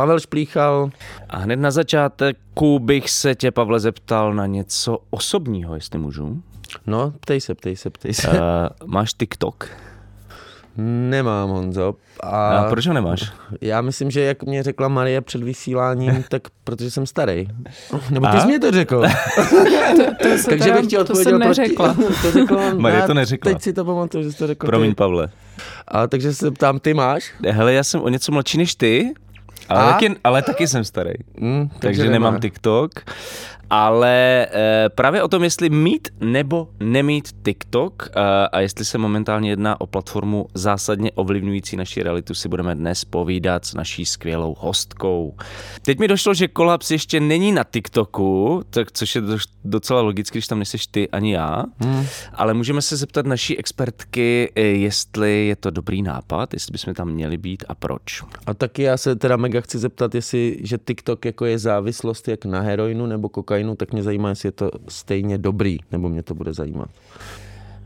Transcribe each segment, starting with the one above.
Pavel Šplíchal. a hned na začátku bych se tě, Pavle, zeptal na něco osobního, jestli můžu. No, ptej se, ptej se, ptej se. Uh, máš TikTok? Nemám, Honzo. A A proč ho nemáš? já myslím, že jak mě řekla Marie před vysíláním, tak protože jsem starý. Nebo ty A? jsi mě to řekl. To se Takže teda- bych ti to odpověděl. jsem proč- neřekla. to řekla. Marie to neřekla. Teď si to pamatuju, že jsi to řekl Promiň, ty. Pavle. A takže se ptám, ty máš? Hele, já jsem o něco mladší než ty, ale, A? taky, ale taky jsem starý. Hm, takže nemám nemáš. TikTok. Ale e, právě o tom, jestli mít nebo nemít TikTok e, a jestli se momentálně jedná o platformu zásadně ovlivňující naši realitu, si budeme dnes povídat s naší skvělou hostkou. Teď mi došlo, že kolaps ještě není na TikToku, tak, což je docela logicky, když tam nejseš ty ani já, hmm. ale můžeme se zeptat naší expertky, jestli je to dobrý nápad, jestli bychom tam měli být a proč. A taky já se teda mega chci zeptat, jestli, že TikTok jako je závislost jak na heroinu nebo kokainu, tak mě zajímá, jestli je to stejně dobrý, nebo mě to bude zajímat.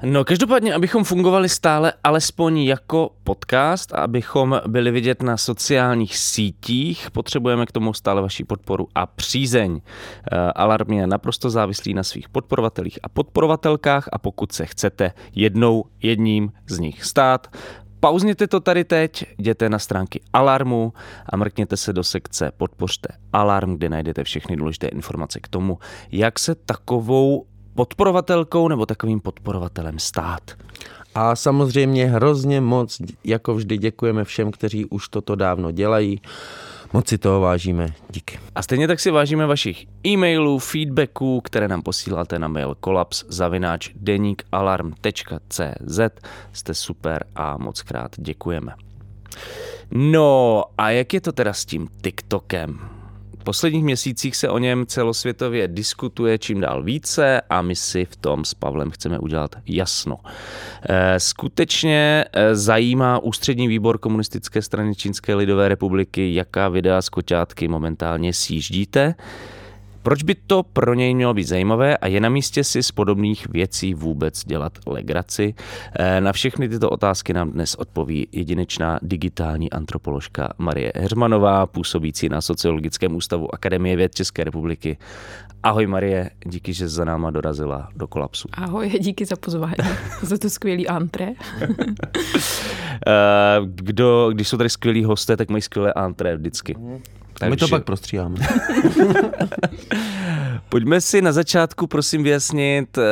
No, každopádně, abychom fungovali stále alespoň jako podcast a abychom byli vidět na sociálních sítích, potřebujeme k tomu stále vaši podporu a přízeň. Eh, Alarm je naprosto závislý na svých podporovatelích a podporovatelkách a pokud se chcete jednou jedním z nich stát, Pauzněte to tady teď, jděte na stránky Alarmu a mrkněte se do sekce Podpořte Alarm, kde najdete všechny důležité informace k tomu, jak se takovou podporovatelkou nebo takovým podporovatelem stát. A samozřejmě hrozně moc, jako vždy, děkujeme všem, kteří už toto dávno dělají. Moc si toho vážíme. Díky. A stejně tak si vážíme vašich e-mailů, feedbacků, které nám posíláte na mail kolaps.deníkalarm.cz Jste super a moc krát děkujeme. No a jak je to teda s tím TikTokem? V posledních měsících se o něm celosvětově diskutuje čím dál více a my si v tom s Pavlem chceme udělat jasno. Eh, Skutečně eh, zajímá ústřední výbor komunistické strany Čínské lidové republiky, jaká videa z koťátky momentálně sjíždíte. Proč by to pro něj mělo být zajímavé a je na místě si z podobných věcí vůbec dělat legraci? Eh, Na všechny tyto otázky nám dnes odpoví jedinečná digitální antropoložka Marie Heřmanová, působící na Sociologickém ústavu Akademie věd České republiky. Ahoj Marie, díky, že za náma dorazila do kolapsu. Ahoj, díky za pozvání, za to skvělý antré. Eh, Kdo, když jsou tady skvělí hosté, tak mají skvělé antré vždycky. Takže... My to pak prostříháme. Pojďme si na začátku prosím vyjasnit, eh,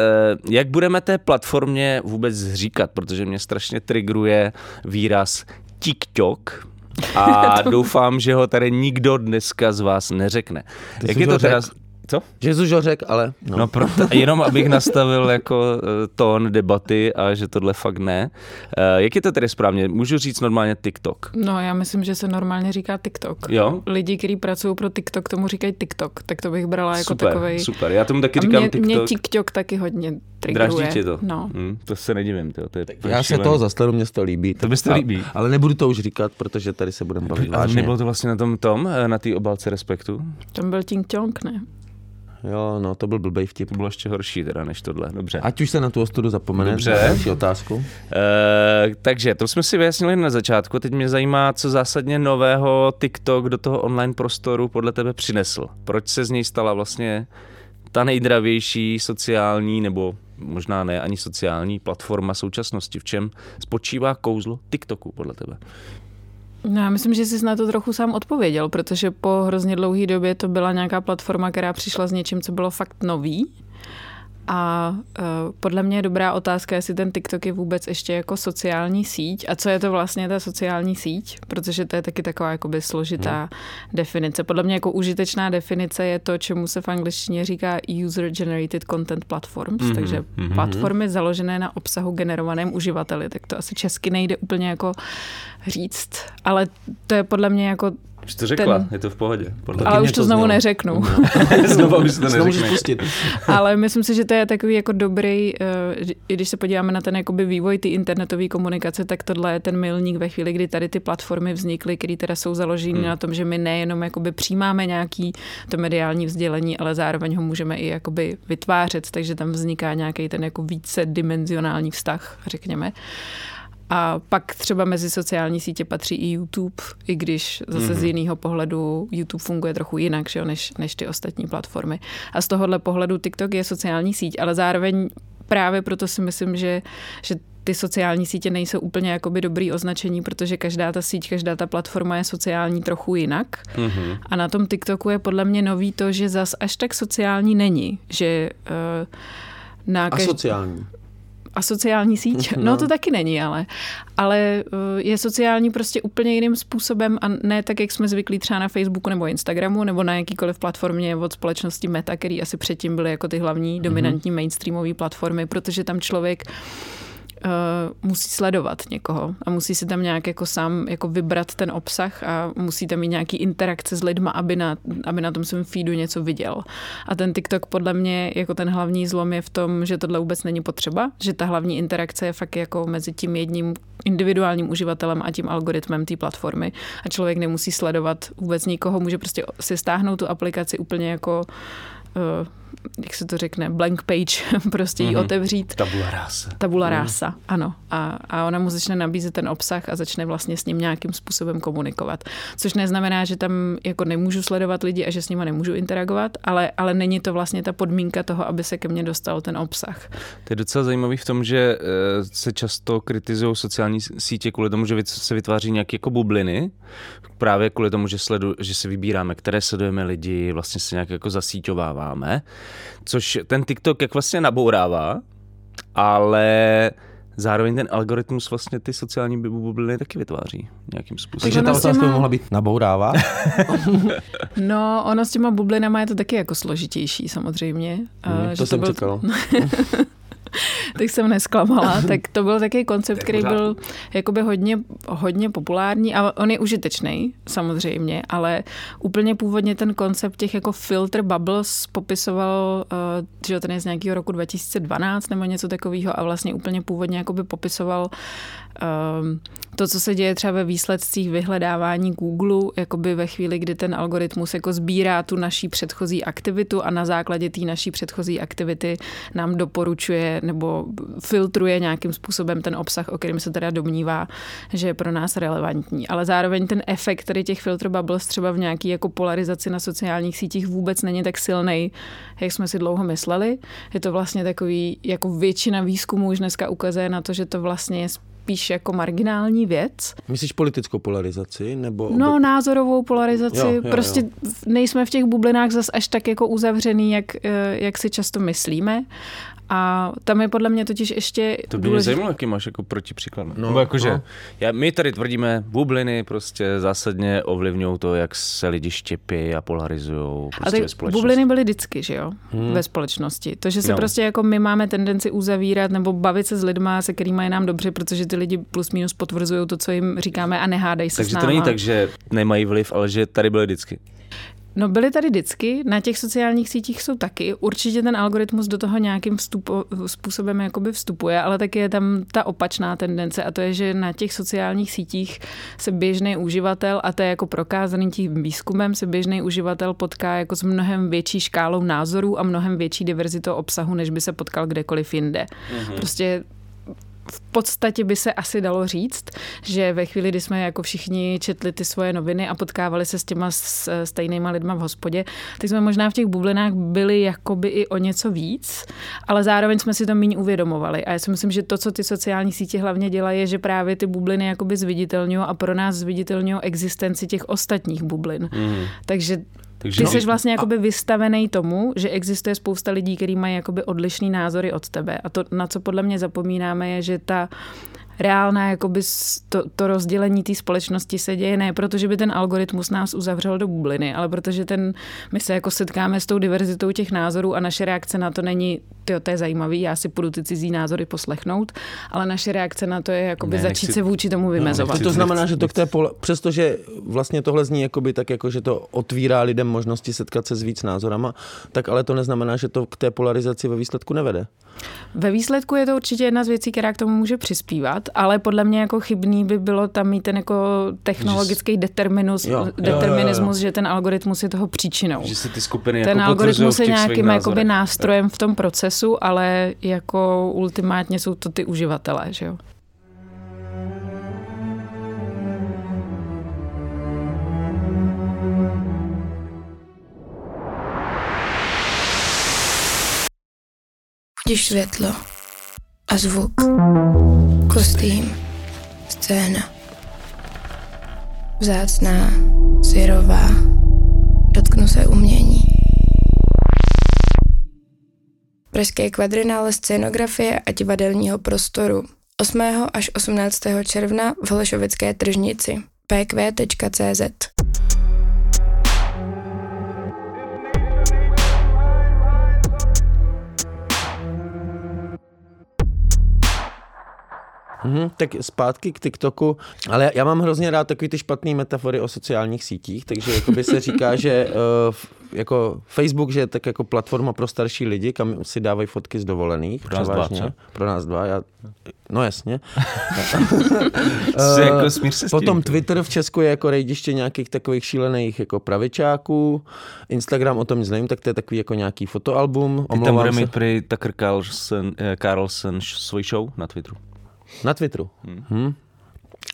jak budeme té platformě vůbec říkat, protože mě strašně trigruje výraz TikTok a doufám, že ho tady nikdo dneska z vás neřekne. Ty jak je to teda... Co? Že jsi řekl, ale... No. No, proto, jenom abych nastavil jako eh, tón debaty a že tohle fakt ne. Eh, Jak je to tedy správně? Můžu říct normálně TikTok. No, já myslím, že se normálně říká TikTok. Jo? Lidi, kteří pracují pro TikTok, tomu říkají TikTok, tak to bych brala jako super, takovej... super. Já tomu taky A říkám mě, mě TikTok. TikTok taky hodně trigruje. Draždí tě to? No. Hm, to se nedivím. To, to je Já se toho zastanu, mě to líbí. To bys to A- líbí. Ale nebudu to už říkat, protože tady se budeme bavit A vážně. nebylo to vlastně na tom tom, eh, na té obálce Respektu? Tam byl Ting Chong, ne? Jo, no, to byl blbej vtip. To bylo ještě horší teda než tohle, dobře. Ať už se na tu ostudu zapomene. Dobře. Další otázku. E, takže to jsme si vyjasnili na začátku. Teď mě zajímá, co zásadně nového TikTok do toho online prostoru podle tebe přinesl. Proč se z něj stala vlastně ta nejdravější sociální, nebo možná ne ani sociální platforma současnosti? V čem spočívá kouzlo TikToku podle tebe? No, já myslím, že jsi na to trochu sám odpověděl, protože po hrozně dlouhé době to byla nějaká platforma, která přišla s něčím, co bylo fakt nový. A uh, podle mě je dobrá otázka, jestli ten TikTok je vůbec ještě jako sociální síť a co je to vlastně ta sociální síť, protože to je taky taková jakoby složitá hmm. definice. Podle mě jako užitečná definice je to, čemu se v angličtině říká user generated content platforms, hmm. takže hmm. platformy založené na obsahu generovaném uživateli, tak to asi česky nejde úplně jako říct, ale to je podle mě jako už to řekla, ten... je to v pohodě. Podle ale už to znovu znělo. neřeknu. No. znovu už to znovu pustit. ale myslím si, že to je takový jako dobrý, uh, i když se podíváme na ten jakoby vývoj ty internetové komunikace, tak tohle je ten milník ve chvíli, kdy tady ty platformy vznikly, které teda jsou založené hmm. na tom, že my nejenom jakoby přijímáme nějaký to mediální vzdělení, ale zároveň ho můžeme i jakoby vytvářet, takže tam vzniká nějaký ten jako více dimenzionální vztah, řekněme. A pak třeba mezi sociální sítě patří i YouTube, i když zase mm-hmm. z mhm. jiného pohledu YouTube funguje trochu jinak že jo, než, než ty ostatní platformy. A z tohohle pohledu TikTok je sociální síť, ale zároveň právě proto si myslím, že, že ty sociální sítě nejsou úplně jakoby dobrý označení, protože každá ta síť, každá ta platforma je sociální trochu jinak. Mm-hmm. A na tom TikToku je podle mě nový to, že zas až tak sociální není. Že uh, na každý... A sociální a sociální síť? No. no to taky není, ale. Ale eh, je sociální prostě úplně jiným způsobem a ne tak, jak jsme zvyklí třeba na Facebooku nebo Instagramu nebo na jakýkoliv platformě od společnosti Meta, který asi předtím byly jako ty hlavní mhm. dominantní mainstreamové platformy, protože tam člověk uh, musí sledovat někoho a musí si tam nějak jako sám jako vybrat ten obsah a musí tam mít nějaký interakce s lidma, aby na, aby na tom svém feedu něco viděl. A ten TikTok podle mě jako ten hlavní zlom je v tom, že tohle vůbec není potřeba, že ta hlavní interakce je fakt jako mezi tím jedním individuálním uživatelem a tím algoritmem té platformy a člověk nemusí sledovat vůbec nikoho, může prostě si stáhnout tu aplikaci úplně jako uh, jak se to řekne, blank page, prostě mm-hmm. otevřít. Tabula rasa. Tabula mm. rasa, ano. A, a ona mu začne nabízet ten obsah a začne vlastně s ním nějakým způsobem komunikovat. Což neznamená, že tam jako nemůžu sledovat lidi a že s nimi nemůžu interagovat, ale, ale není to vlastně ta podmínka toho, aby se ke mně dostal ten obsah. To je docela zajímavý v tom, že eh, se často kritizují sociální sítě kvůli tomu, že se vytváří nějaké jako bubliny, právě kvůli tomu, že, sledu, že si vybíráme, které sledujeme lidi, vlastně se nějak jako zasíťováváme což ten TikTok jak vlastně nabourává, ale zároveň ten algoritmus vlastně ty sociální bubliny taky vytváří nějakým způsobem. Takže ta otázka těma... by mohla být nabourává? no, ono s těma bublinama je to taky jako složitější samozřejmě. Hmm, to že jsem to byl... čekal. tak jsem nesklamala. tak to byl takový koncept, který byl jakoby hodně, hodně populární a on je užitečný samozřejmě, ale úplně původně ten koncept těch jako filter bubbles popisoval, uh, že ten je z nějakého roku 2012 nebo něco takového a vlastně úplně původně jakoby popisoval um, to, co se děje třeba ve výsledcích vyhledávání Google, jakoby ve chvíli, kdy ten algoritmus jako sbírá tu naší předchozí aktivitu a na základě té naší předchozí aktivity nám doporučuje nebo filtruje nějakým způsobem ten obsah, o kterém se teda domnívá, že je pro nás relevantní. Ale zároveň ten efekt tady těch filter bubbles třeba v nějaký jako polarizaci na sociálních sítích vůbec není tak silný, jak jsme si dlouho mysleli. Je to vlastně takový, jako většina výzkumů už dneska ukazuje na to, že to vlastně je spíš jako marginální věc. Myslíš politickou polarizaci? nebo? No, názorovou polarizaci. Jo, jo, prostě jo. nejsme v těch bublinách zas až tak jako uzavřený, jak, eh, jak si často myslíme. A tam je podle mě totiž ještě To by mě zajímalo, jaký máš jako protipříklad. No, Nebo jakože, no. já, my tady tvrdíme, bubliny prostě zásadně ovlivňují to, jak se lidi štěpí a polarizují prostě a ty bubliny byly vždycky, že jo, hmm. ve společnosti. To, že se no. prostě jako my máme tendenci uzavírat nebo bavit se s lidma, se kterými je nám dobře, protože ty lidi plus minus potvrzují to, co jim říkáme a nehádají se Takže s náma. to není tak, že nemají vliv, ale že tady byly vždycky. No byly tady vždycky, na těch sociálních sítích jsou taky. Určitě ten algoritmus do toho nějakým vstupo, způsobem jakoby vstupuje, ale taky je tam ta opačná tendence a to je, že na těch sociálních sítích se běžný uživatel, a to je jako prokázaný tím výzkumem, se běžný uživatel potká jako s mnohem větší škálou názorů a mnohem větší diverzitou obsahu, než by se potkal kdekoliv jinde. Mm-hmm. Prostě v podstatě by se asi dalo říct, že ve chvíli, kdy jsme jako všichni četli ty svoje noviny a potkávali se s těma stejnýma lidma v hospodě, tak jsme možná v těch bublinách byli jakoby i o něco víc, ale zároveň jsme si to méně uvědomovali. A já si myslím, že to, co ty sociální sítě hlavně dělají, je, že právě ty bubliny jakoby zviditelňují a pro nás zviditelňují existenci těch ostatních bublin. Mm. Takže Takže Ty no, jsi vlastně jakoby vystavený tomu, že existuje spousta lidí, kteří mají jakoby odlišný názory od tebe. A to, na co podle mě zapomínáme, je, že ta reálná jakoby to, to rozdělení té společnosti se děje ne protože by ten algoritmus nás uzavřel do bubliny, ale protože ten, my se jako setkáme s tou diverzitou těch názorů a naše reakce na to není, tyjo, to je zajímavý, já si půjdu ty cizí názory poslechnout, ale naše reakce na to je jakoby Ne, začít nechci- se vůči tomu vymezovat. To, to znamená, že to k té pole, přestože vlastně tohle zní jakoby tak, jako, že to otvírá lidem možnosti setkat se s víc názorama, tak ale to neznamená, že to k té polarizaci ve výsledku nevede. Ve výsledku je to určitě jedna z věcí, která k tomu může přispívat, ale podle mě jako chybný by bylo tam mít ten jako technologický determinus, Jo, jo, jo, determinismus, jo. že ten algoritmus je toho příčinou. že si ty skupiny Ten jako algoritmus je nějakým jakoby nástrojem v tom procesu, ale jako ultimátně jsou to ty uživatelé, že jo? Budíš světlo a zvuk, kostým, scéna. Vzácná, syrová, dotknu se umění. Pražské kvadrinále scénografie a divadelního prostoru 8. až 18. června v Holešovické tržnici pq.cz Mhm, tak zpátky k TikToku, ale já mám hrozně rád takový ty špatné metafory o sociálních sítích, takže jakoby se říká, že uh, jako Facebook, že je tak jako platforma pro starší lidi, kam si dávají fotky z dovolených. Pro nás dva, co? Pro nás dva, já, no jasně. Jako smír se tím. Potom Twitter v Česku je jako rejdiště nějakých takových šílených jako pravičáků. Instagram o tom nic nevím, tak to je takový jako nějaký fotoalbum. Ty tam bude se. mít prý Tucker Carlson, eh, Carlson svoji show na Twitteru. Na Twitteru. Hm.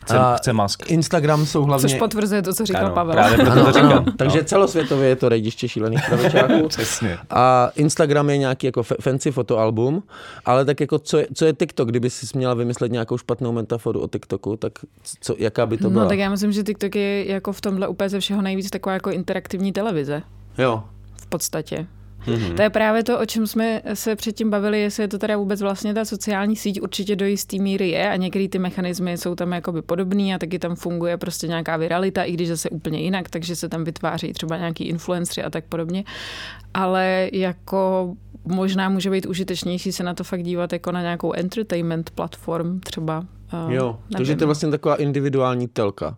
Chce, A chce Musk. Instagram jsou hlavně... Což potvrzuje to, co říkal Ano, Pavel. Právě proto Ano, to říkám. ano, takže celosvětově je to rejdiště šílených pravičáků. Přesně. A Instagram je nějaký jako fancy fotoalbum, ale tak jako co je, co je TikTok, kdyby si měla vymyslet nějakou špatnou metaforu o TikToku, tak co, jaká by to byla? No tak já myslím, že TikTok je jako v tomhle úplně ze všeho nejvíc taková jako interaktivní televize. Jo. v podstatě. Mhm. Mm-hmm. To je právě to, o čem jsme se předtím bavili, jestli je to teda vůbec vlastně ta sociální síť, určitě do jistý míry je a některé ty mechanismy jsou tam jakoby podobný a taky tam funguje prostě nějaká viralita, i když zase úplně jinak, takže se tam vytváří třeba nějaký influenceri a tak podobně. Ale jako možná může být užitečnější se na to fakt dívat jako na nějakou entertainment platform třeba. uh, Jo, takže nevím. to je vlastně taková individuální telka.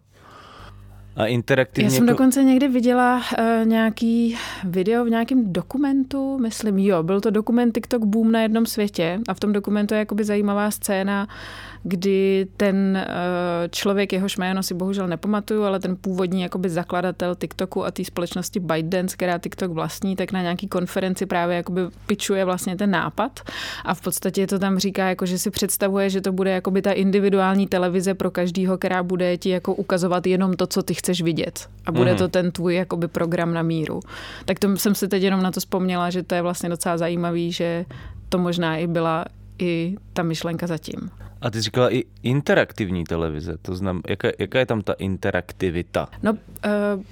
A interaktivně... Já jsem jako- dokonce někdy viděla uh, nějaký video v nějakém dokumentu, myslím, jo, byl to dokument TikTok Boom na jednom světě a v tom dokumentu je jakoby zajímavá scéna, kdy ten uh, člověk, jehož jméno si bohužel nepamatuju, ale ten původní jakoby zakladatel TikToku a té společnosti ByteDance, která TikTok vlastní, tak na nějaký konferenci právě jakoby pičuje vlastně ten nápad a v podstatě to tam říká, jako, že si představuje, že to bude jakoby ta individuální televize pro každýho, která bude ti jako ukazovat jenom to, co ty chceš vidět. A bude mm-hmm. to ten tvůj jakoby program na míru. Tak to jsem si teď jenom na to vzpomněla, že to je vlastně docela zajímavý, že to možná i byla i ta myšlenka zatím. A ty jsi říkala i interaktivní televize, to znamená, jaká, jaká je tam ta interaktivita? No, uh,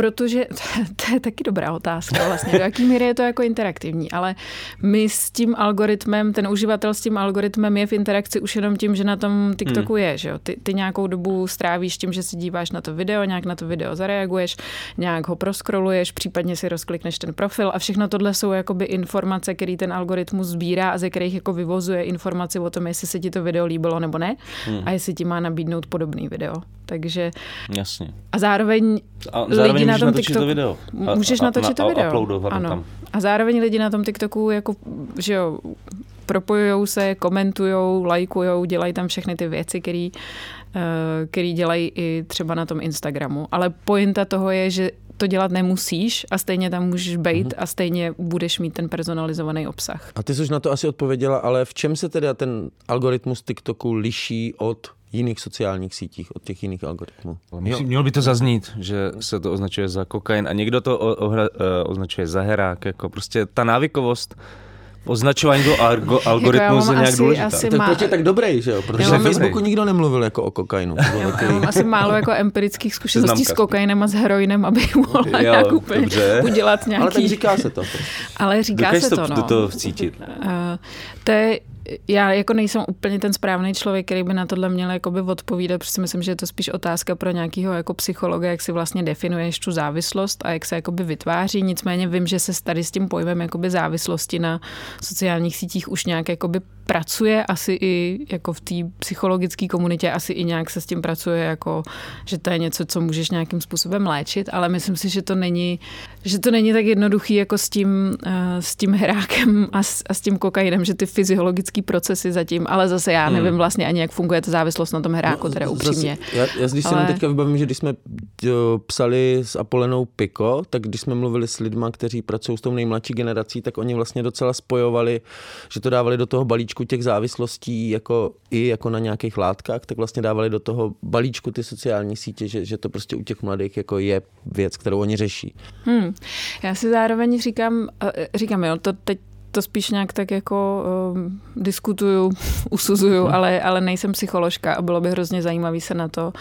protože to je taky dobrá otázka vlastně, do jaký míry je to jako interaktivní, ale my s tím algoritmem, ten uživatel s tím algoritmem je v interakci už jenom tím, že na tom TikToku je, že jo? Ty, ty nějakou dobu strávíš tím, že si díváš na to video, nějak na to video zareaguješ, nějak ho proskroluješ, případně si rozklikneš ten profil a všechno tohle jsou jakoby informace, které ten algoritmus sbírá a ze kterých jako vyvozuje informaci o tom, jestli se ti to video líbilo nebo ne Hmm. a jestli ti má nabídnout podobný video. Takže Jasně. a zároveň A lidi zároveň na tom natočit TikToku. to video. A, Můžeš a, natočit to a, video. Ano. tam. A zároveň lidi na tom TikToku jako, že jo, propojujou se, komentujou, lajkujou, dělají tam všechny ty věci, které který dělají i třeba na tom Instagramu. Ale pointa toho je, že to dělat nemusíš a stejně tam můžeš být Mhm. a stejně budeš mít ten personalizovaný obsah. A ty jsi už na to asi odpověděla, ale v čem se teda ten algoritmus TikToku liší od jiných sociálních sítích, od těch jiných algoritmů? Musí, mělo by to zaznít, že se to označuje za kokain a někdo to o, o, o, označuje za herák. Jako prostě ta návykovost Označování toho algo, algoritmu Jako je mám nějak asi- důležitá. asi- Tak má- proč je tak dobrý, že jo? Protože na Facebooku nikdo nemluvil jako o kokainu. To bylo Já mám asi málo jako empirických zkušeností s kokainem a s heroinem, aby mohla Jo, nějak úplně dobře. udělat nějaký... Ale tak říká se to. Ale říká Dokážeš se to, to, no. do toho vcítit. Eh, to je, já jako nejsem úplně ten správný člověk, který by na tohle měl jakoby odpovídat, protože myslím, že je to spíš otázka pro nějakého jako psychologa, jak si vlastně definuješ tu závislost a jak se jakoby vytváří. Nicméně vím, že se tady s tím pojmem jakoby závislosti na sociálních sítích už nějak jakoby pracuje, asi i jako v té psychologické komunitě, asi i nějak se s tím pracuje, jako, že to je něco, co můžeš nějakým způsobem léčit, ale myslím si, že to není, že to není tak jednoduchý jako s tím, eh, s tím hrákem a s, a s tím kokainem, že ty fyziologické procesy zatím, ale zase já nevím vlastně ani, jak funguje ta závislost na tom hráku, teda No, upřímně. Zase, já, já když se Ale- jenom teďka vybavím, že když jsme jo, psali s Apolenou Piko, tak když jsme mluvili s lidma, kteří pracují s tou nejmladší generací, tak oni vlastně docela spojovali, že to dávali do toho balíčku těch závislostí jako i jako na nějakých látkách, tak vlastně dávali do toho balíčku ty sociální sítě, že, že to prostě u těch mladých jako je věc, kterou oni řeší. Hmm. Já si zároveň říkám, eh, říkám, jo, to teď to spíš nějak tak jako um, diskutuju, usuzuju, Hmm. ale, ale nejsem psycholožka a bylo by hrozně zajímavý se na to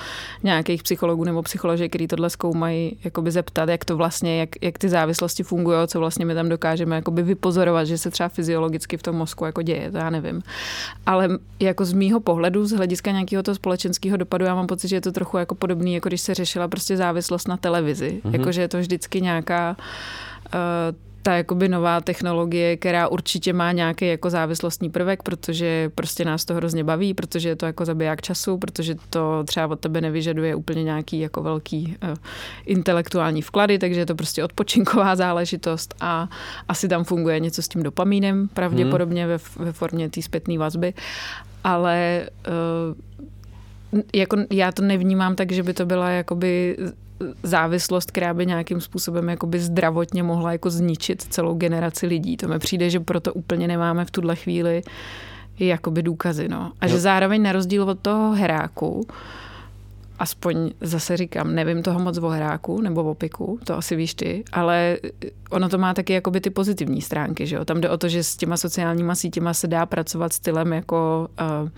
nějakých psychologů nebo psycholožek, který tohle zkoumají, jakoby zeptat, jak to vlastně, jak, jak ty závislosti fungují, co vlastně my tam dokážeme jakoby vypozorovat, že se třeba fyziologicky v tom mozku jako děje, to já nevím. Ale jako z mýho pohledu, z hlediska nějakého toho společenského dopadu, já mám pocit, že je to trochu jako podobný, jako když se řešila prostě závislost na televizi. Mm-hmm. Jakože je to vždycky nějaká uh, ta jakoby nová technologie, která určitě má nějaký jako závislostní prvek, protože prostě nás to hrozně baví, protože je to jako zabiják času, protože to třeba od tebe nevyžaduje úplně nějaký jako velký uh, intelektuální vklady, takže je to prostě odpočinková záležitost a asi tam funguje něco s tím dopamínem, pravděpodobně ve, ve formě té zpětné vazby, ale uh, jako já to nevnímám tak, že by to byla jakoby závislost, která by nějakým způsobem jakoby zdravotně mohla jako zničit celou generaci lidí. To mi přijde, že proto úplně nemáme v tuhle chvíli jakoby důkazy. No. A že zároveň na rozdíl od toho heráku, aspoň zase říkám, nevím toho moc o hráku nebo o piku, to asi víš ty, ale ono to má taky jakoby ty pozitivní stránky, že jo? Tam jde o to, že s těma sociálníma sítěma se dá pracovat stylem jako uh,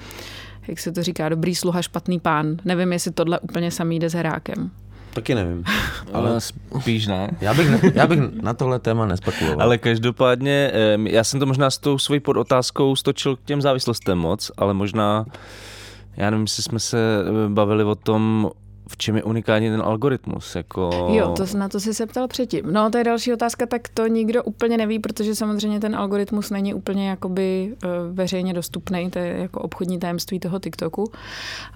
jak se to říká, dobrý sluha, špatný pán. Nevím, jestli tohle úplně samý jde s hrákem. Taky nevím. Ale spíš ne. Já bych, já bych na tohle téma nespekuloval. Ale každopádně, já jsem to možná s tou svojí podotázkou stočil k těm závislostem moc, ale možná, já nevím, jestli jsme se bavili o tom, v čem je unikátní ten algoritmus. Jako... Jo, to, na to jsi se ptal předtím. No, to je další otázka, tak to nikdo úplně neví, protože samozřejmě ten algoritmus není úplně jakoby uh, veřejně dostupný, to je jako obchodní tajemství toho TikToku,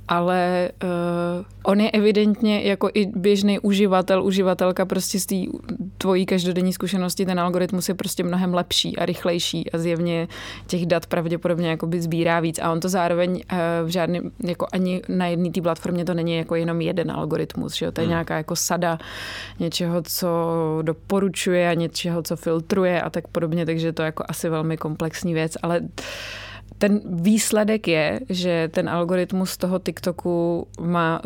ale uh, on je evidentně jako i běžný uživatel, uživatelka prostě z té tvojí každodenní zkušenosti, ten algoritmus je prostě mnohem lepší a rychlejší a zjevně těch dat pravděpodobně jakoby sbírá víc a on to zároveň uh, v žádném, jako ani na jedné té platformě to není jako jenom jeden algoritmus, že jo? to je hmm. nějaká jako sada něčeho, co doporučuje a něčeho, co filtruje a tak podobně, takže to je jako asi velmi komplexní věc, ale ten výsledek je, že ten algoritmus toho TikToku má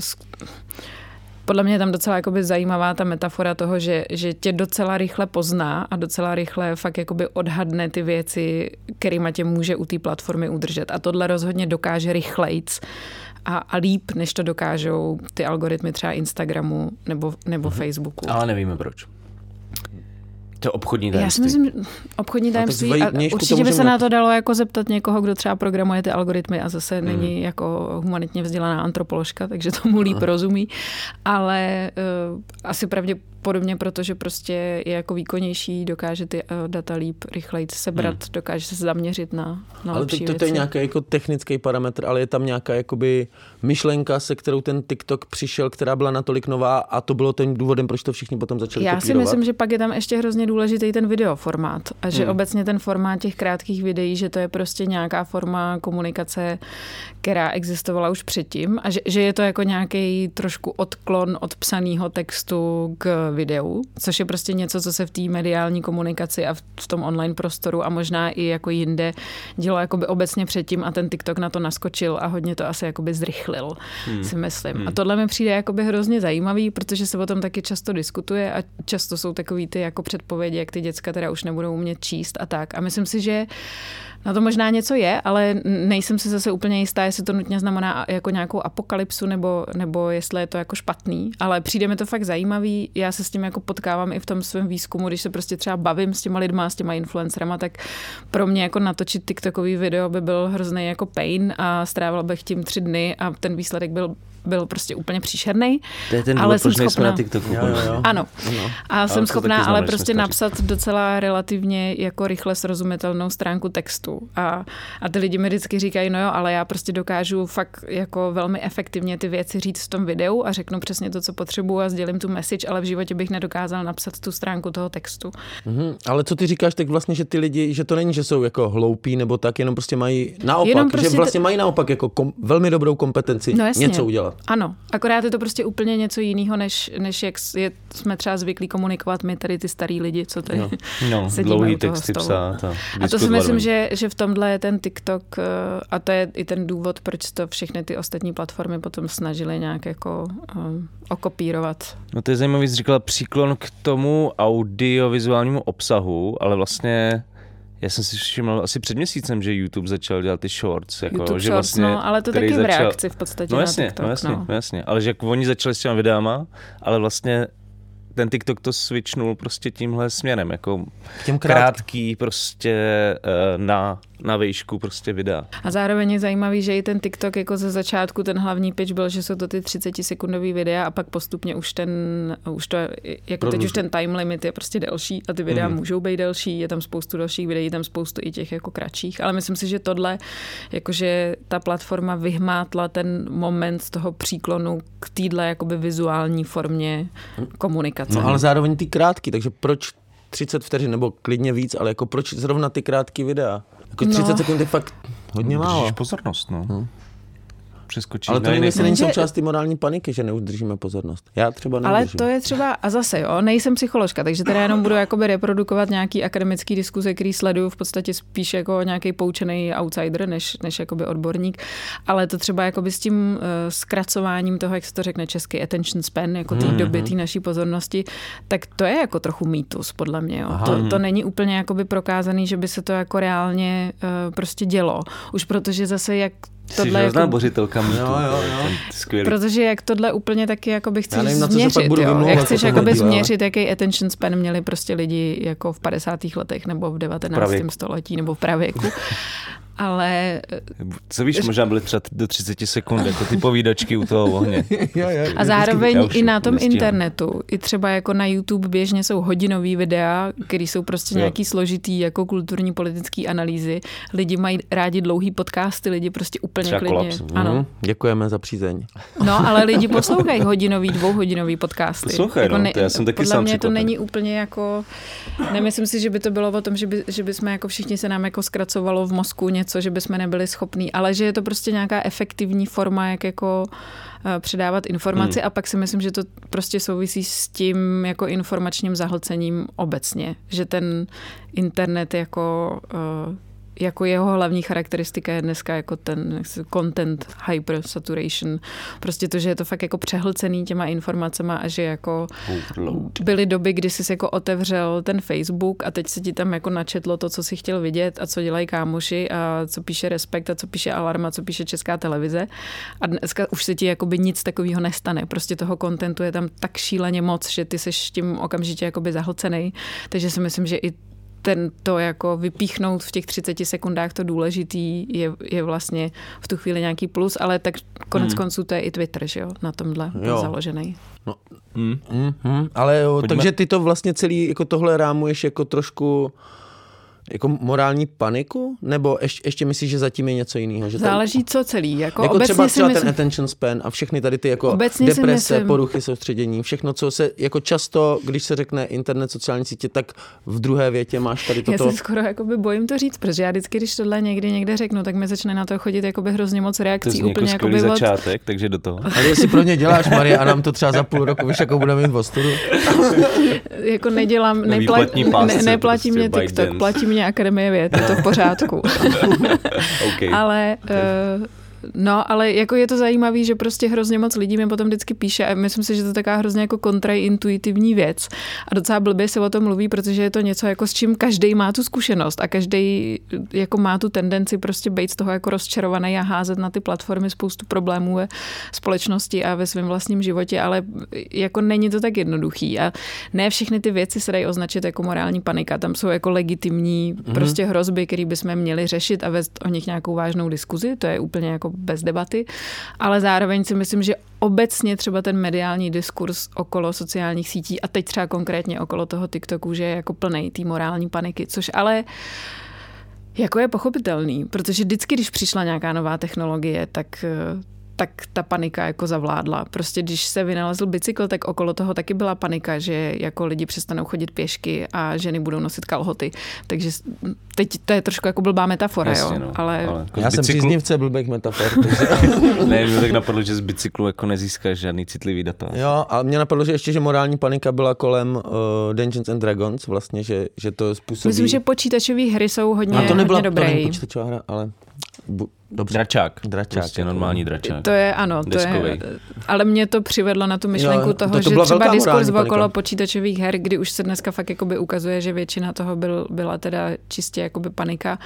podle mě je tam docela jakoby zajímavá ta metafora toho, že, že tě docela rychle pozná a docela rychle fakt jakoby odhadne ty věci, kterýma tě může u té platformy udržet. A tohle rozhodně dokáže rychlejc a, a líp, než to dokážou ty algoritmy třeba Instagramu nebo, nebo Mhm. Facebooku. Ale nevíme proč. To obchodní Já tajemství. si myslím, že obchodní tajemství vaj- a určitě by se na to dalo jako zeptat někoho, kdo třeba programuje ty algoritmy a Hmm. zase není jako humanitně vzdělaná antropoložka, takže tomu líp rozumí, ale uh, asi pravděpodobně, protože prostě je jako výkonnější, dokáže ty uh, data líp, rychleji sebrat, hmm. dokáže se zaměřit na, na Ale lepší to, to, to je nějaký jako technický parametr, ale je tam nějaká jakoby myšlenka, se kterou ten TikTok přišel, která byla natolik nová a to bylo tím důvodem, proč to všichni potom začali Já si kopírovat. myslím, že pak je tam ještě hrozně důležitý ten videoformát a že Hmm. obecně ten formát těch krátkých videí, že to je prostě nějaká forma komunikace, která existovala už předtím a že, že je to jako nějaký trošku odklon od psaného textu k videu, což je prostě něco, co se v té mediální komunikaci a v tom online prostoru a možná i jako jinde dělo jakoby obecně předtím a ten TikTok na to naskočil a hodně to asi jakoby zrychlil, hmm. si myslím. Hmm. A tohle mi přijde jakoby hrozně zajímavý, protože se o tom taky často diskutuje a často jsou takový ty jako předpovědi, jak ty děcka teda už nebudou umět číst a tak. A myslím si, že na to možná něco je, ale nejsem si zase úplně jistá, jestli to nutně znamená jako nějakou apokalypsu nebo, nebo jestli je to jako špatný. Ale přijde mi to fakt zajímavý. Já se s tím jako potkávám i v tom svém výzkumu, když se prostě třeba bavím s těma lidma, s těma influencerama, tak pro mě jako natočit TikTokový video by byl hrozný jako pain a strávila bych tím tři dny a ten výsledek byl byl prostě úplně příšerný. To je ten ale důvod, jsem schopná... na TikToku. Jo, jo, jo. Ano. ano. A jsem schopná ale prostě napsat docela relativně jako rychle srozumitelnou stránku textu. A, a ty lidi mi vždycky říkají, no jo, ale já prostě dokážu fakt jako velmi efektivně ty věci říct v tom videu a řeknu přesně to, co potřebuju a sdělím tu message, ale v životě bych nedokázal napsat tu stránku toho textu. Mhm. Ale co ty říkáš, tak vlastně, že ty lidi, že to není, že jsou jako hloupí nebo tak, jenom prostě mají naopak, jenom prostě že vlastně mají naopak jako kom, velmi dobrou kompetenci no něco udělat. Ano, akorát je to prostě úplně něco jiného, než, než jak je, jsme třeba zvyklí komunikovat my tady ty starý lidi, co tady no, no, sedíme dlouhý texty psát. A, a to si myslím, že, že v tomhle je ten TikTok eh, a to je i ten důvod, proč to všechny ty ostatní platformy potom snažily nějak jako um, okopírovat. No to je zajímavý, jsi říkala příklon k tomu audiovizuálnímu obsahu, ale vlastně já jsem si všiml asi před měsícem, že YouTube začal dělat ty shorts. Jako, YouTube že shorts, vlastně, no, ale to taky začal... v reakci v podstatě no jasně, na TikTok. No jasně, no. no jasně, ale že oni začali s těma videama, ale vlastně ten TikTok to switchnul prostě tímhle směrem, jako Těm krátký prostě eh, na na výšku prostě videa. A zároveň je zajímavý, že i ten TikTok jako ze začátku ten hlavní pitch byl, že jsou to ty 30 sekundový videa a pak postupně už ten, už to, jako teď už ten time limit je prostě delší a ty videa mm. můžou být delší, je tam spoustu dalších videí, je tam spoustu i těch jako kratších, ale myslím si, že tohle, jakože ta platforma vyhmátla ten moment z toho příklonu k týdle jakoby vizuální formě komunikace. No ale zároveň ty krátky, takže proč 30 vteřin nebo klidně víc, ale jako proč zrovna ty krátké videa? Jako 30 no. sekund je fakt hodně málo. pozornost, no. Hmm přeskočit. Ale to nevím, jestli není součást té morální paniky, že neudržíme pozornost. Já třeba neudržím. Ale to je třeba, a zase jo, nejsem psycholožka, takže teda jenom budu jakoby reprodukovat nějaký akademický diskuze, který sleduju v podstatě spíš jako nějaký poučený outsider, než, než jakoby odborník. Ale to třeba jakoby s tím uh, zkracováním toho, jak se to řekne český attention span, jako té mm-hmm. doby té naší pozornosti, tak to je jako trochu mýtus, podle mě. Jo. To, to není úplně jakoby prokázaný, že by se to jako reálně uh, prostě dělo. Už protože zase jak tohle jako... bořitelka mýtu. Jo, jo, jo. Skvělý. Protože jak tohle úplně taky jakoby chceš nevím, změřit, jo. Jak chceš jakoby změřit, jaký attention span měli prostě lidi jako v 50. letech nebo v 19. Pravěku. století nebo v pravěku ale... Co víš, možná byly třeba do 30 sekund, jako ty povídačky u toho ohně. A zároveň i na tom nestihám. internetu, i třeba jako na YouTube běžně jsou hodinový videa, které jsou prostě jo. nějaký složitý jako kulturní politický analýzy. Lidi mají rádi dlouhý podcasty, lidi prostě úplně třeba klidně. Kolaps. Ano. Mm, děkujeme za přízeň. No, ale lidi poslouchají hodinový, dvouhodinový podcasty. Poslouchaj, jako no, ne, to já jsem taky podle sám mě to není úplně jako... Nemyslím si, že by to bylo o tom, že by, že by jsme jako všichni se nám jako zkracovalo v mozku něco něco, že bychom nebyli schopní, ale že je to prostě nějaká efektivní forma, jak jako eh, předávat informaci hmm. a pak si myslím, že to prostě souvisí s tím jako informačním zahlcením obecně, že ten internet jako uh, jako jeho hlavní charakteristika je dneska jako ten content hyper saturation. Prostě to, že je to fakt jako přehlcený těma informacemi a že jako byly doby, kdy jsi jako otevřel ten Facebook a teď se ti tam jako načetlo to, co si chtěl vidět a co dělají kámoši a co píše Respekt a co píše Alarma, co píše Česká televize. A dneska už se ti jakoby nic takového nestane. Prostě toho kontentu je tam tak šíleně moc, že ty jsi tím okamžitě jakoby zahlcený. Takže si myslím, že i ten to jako vypíchnout v těch 30 sekundách to důležitý je, je vlastně v tu chvíli nějaký plus, ale tak konec hmm. konců to je i Twitter, že jo, na tomhle jo. založený. No. Hmm. Hmm. Hmm. Ale jo, takže ty to vlastně celý jako tohle rámuješ jako trošku jako morální paniku? Nebo ještě, ještě myslíš, že zatím je něco jiného? Že Záleží co celý. Jako, jako obecně třeba, si třeba myslím, ten attention span a všechny tady ty jako Obecně deprese, poruchy soustředění, všechno, co se jako často, když se řekne internet, sociální sítě, tak v druhé větě máš tady Já toto. se skoro jakoby bojím to říct, protože já vždycky, když tohle někdy někde řeknu, tak mi začne na to chodit jakoby hrozně moc To reakcí. zní jako úplně skvělý jakoby od, začátek, takže do toho. Ale jestli pro ně děláš, Marie, a nám to třeba za půl roku, víš, jako budeme mít v ostudu. jako nedělám, nepla, ne, neplatí prostě mě TikTok, platí mě Akademie věd, je to v pořádku. OK. ale uh, No, ale jako je to zajímavé, že prostě hrozně moc lidí mi potom vždycky píše a myslím si, že to je taková hrozně jako kontraintuitivní věc. A docela blbě se o tom mluví, protože je to něco, jako s čím každý má tu zkušenost a každý jako má tu tendenci prostě být z toho jako rozčarovaný a házet na ty platformy spoustu problémů ve společnosti a ve svém vlastním životě, ale jako není to tak jednoduchý a ne všechny ty věci se dají označit jako morální panika. Tam jsou jako legitimní mm-hmm. prostě hrozby, které bychom měli řešit a vést o nich nějakou vážnou diskuzi, to je úplně jako bez debaty, ale zároveň si myslím, že obecně třeba ten mediální diskurs okolo sociálních sítí a teď třeba konkrétně okolo toho TikToku, že je jako plnej té morální paniky, což ale jako je pochopitelný, protože vždycky, když přišla nějaká nová technologie, tak eh, tak ta panika jako zavládla. Prostě když se vynalezl bicykl, tak okolo toho taky byla panika, že jako lidi přestanou chodit pěšky a ženy budou nosit kalhoty. Takže teď to je trošku jako blbá metafora, Jasně, jo. no. Ale, ale jako Já z jsem bicyklu- příznivce blbek metafor. takže- Ne, mě tak napadlo, že z bicyklu jako nezískáš žádný citlivý data. Jo, a mě napadlo, že ještě, že morální panika byla kolem uh, Dungeons and Dragons, vlastně, že, že to způsobí... myslím, že počítačové hry jsou hodně, a to nebyla, hodně to není dobrý. počítačová hra, ale... Bu, dobře. Dračák. Dračák, Prostě jako- normální dračák. To je, ano, to je, ale mě to přivedlo na tu myšlenku Jo, toho, to- to že třeba velká diskurs okolo počítačových her, kdy už se dneska fakt jakoby ukazuje, že většina toho byl, byla teda čistě jakoby panika.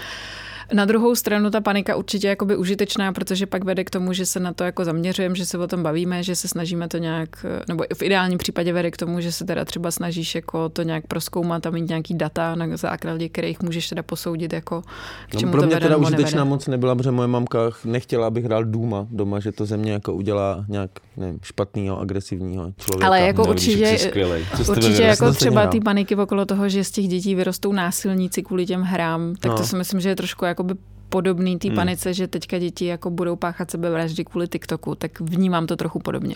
Na druhou stranu ta panika určitě je jakoby užitečná, protože pak vede k tomu, že se na to jako zaměřujeme, že se o tom bavíme, že se snažíme to nějak, nebo v ideálním případě vede k tomu, že se teda třeba snažíš jako to nějak proskoumat a mít nějaký data, na základě kterých můžeš teda posoudit, jako k čemu No, pro to mě vede teda užitečná nevede. Moc nebyla, protože moje mamka nechtěla, abych hrál Duma doma, že to ze mě jako udělá nějak nevím, špatného, agresivního člověka. Ale jako určitě, skvělej. Co určitě jako třeba ty paniky okolo toho, že z těch dětí vyrostou násilníci kvůli těm hrám, tak No. to si myslím, že je trošku jakoby podobný té Hmm. panice, že teďka děti jako budou páchat sebevraždy kvůli TikToku, tak vnímám to trochu podobně.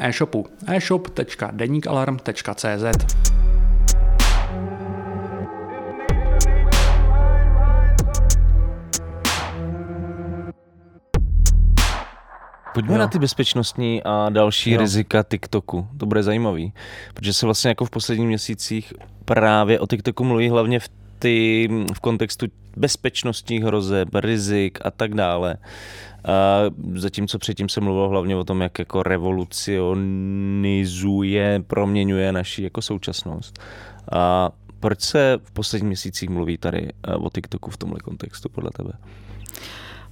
e-shopu e-shop.denikalarm.cz Pojďme Jo. na ty bezpečnostní a další Jo. rizika TikToku. To bude zajímavý, protože se vlastně jako v posledních měsících právě o TikToku mluví hlavně v, ty, v kontextu bezpečnostních hrozeb, rizik a tak dále. Zatímco předtím se mluvilo hlavně o tom, jak jako revolucionizuje, proměňuje naši jako současnost. A proč se v posledních měsících mluví tady eh, o TikToku v tomhle kontextu podle tebe?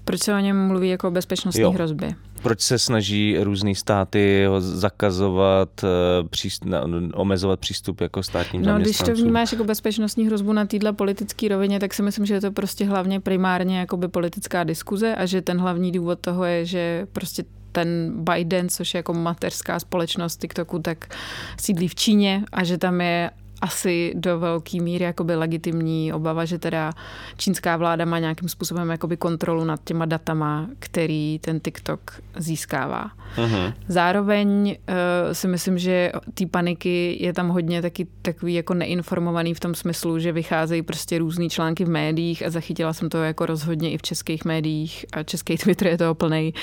Proč se o něm mluví jako o bezpečnostní Jo. hrozbě? Proč se snaží různé státy ho zakazovat, eh, příst, omezovat přístup jako státním No, když to vnímáš jako bezpečnostní hrozbu na této politické rovině, tak si myslím, že je to prostě hlavně primárně jakoby politická diskuze a že ten hlavní důvod toho je, že prostě ten Biden, což je jako mateřská společnost TikToku, tak sídlí v Číně a že tam je asi do velké míry jakoby legitimní obava, že teda čínská vláda má nějakým způsobem jakoby kontrolu nad těma datama, který ten TikTok získává. Mhm. Zároveň uh, si myslím, že té paniky je tam hodně taky takový jako neinformovaný v tom smyslu, že vycházejí prostě různý články v médiích a zachytila jsem to jako rozhodně i v českých médiích a český Twitter je toho plný,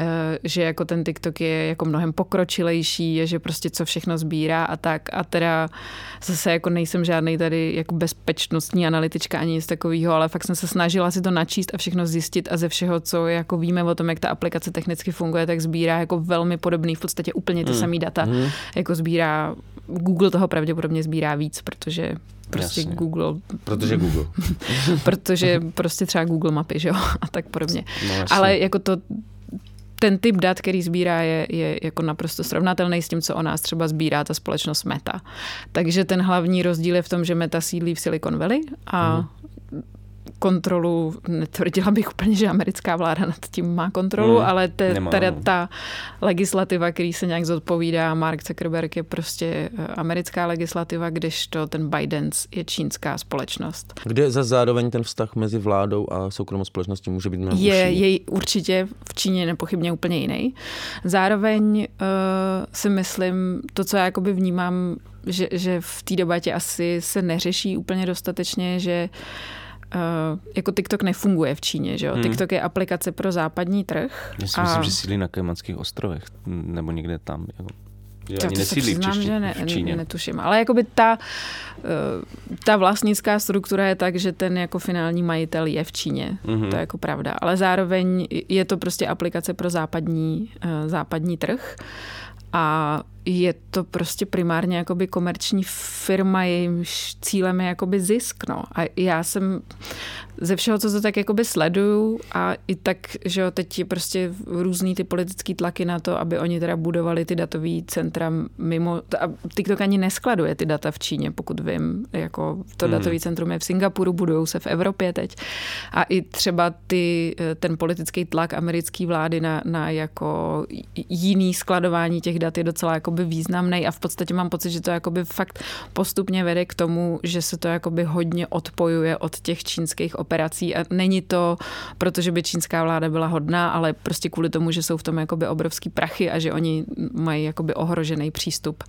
uh, že jako ten TikTok je jako mnohem pokročilejší, je, že prostě co všechno sbírá a tak a teda zase jako nejsem žádný tady jako bezpečnostní analytička ani nic takového, ale fakt jsem se snažila si to načíst a všechno zjistit a ze všeho, co jako víme o tom, jak ta aplikace technicky funguje, tak sbírá jako velmi podobný, v podstatě úplně ty Hmm. samé data, Hmm. jako sbírá, Google toho pravděpodobně sbírá víc, protože prostě Jasně. Google, Protože Google. protože prostě třeba Google mapy, že jo, a tak podobně. No, jasně. Ale jako to, ten typ dat, který sbírá, je, je jako naprosto srovnatelný s tím, co o nás třeba sbírá ta společnost Meta. Takže ten hlavní rozdíl je v tom, že Meta sídlí v Silicon Valley a Mhm. Kontrolu, netvrdila bych úplně, že americká vláda nad tím má kontrolu, Mhm. ale te, teda no. ta legislativa, který se nějak zodpovídá, Mark Zuckerberg je prostě eh, americká legislativa, kdežto ten Biden je čínská společnost. Kde za zároveň ten vztah mezi vládou a soukromou společností může být mnohem je, užší? je určitě v Číně nepochybně úplně jiný. Zároveň uh, si myslím, to, co já jakoby vnímám, že, že v té debatě asi se neřeší úplně dostatečně, že Uh, jako TikTok nefunguje v Číně, že jo? Hmm. TikTok je aplikace pro západní trh. Já si myslím, že sídlí na Kajmanských ostrovech, nebo někde tam. Jako, že Tak ani to se nesídlí v, přiznám, Češi, že ne, v Číně. netuším. Ale jakoby ta, eh, ta vlastnická struktura je tak, že ten jako finální majitel je v Číně. Mhm. To je jako pravda. Ale zároveň je to prostě aplikace pro západní, eh, západní trh. A je to prostě primárně jakoby komerční firma, jejímž cílem je jakoby zisk. No. A já jsem ze všeho, co to tak jakoby sleduju a i tak, že jo, teď je prostě různý ty politický tlaky na to, aby oni teda budovali ty datový centra mimo, a TikTok ani neskladuje ty data v Číně, pokud vím, jako to Hmm. datový centrum je v Singapuru, budujou se v Evropě teď a i třeba ty, ten politický tlak americké vlády na, na jako jiný skladování těch dat je docela jakoby významný a v podstatě mám pocit, že to jakoby fakt postupně vede k tomu, že se to jakoby hodně odpojuje od těch čínských operací a není to, protože by čínská vláda byla hodná, ale prostě kvůli tomu, že jsou v tom jakoby obrovský prachy a že oni mají jakoby ohrožený přístup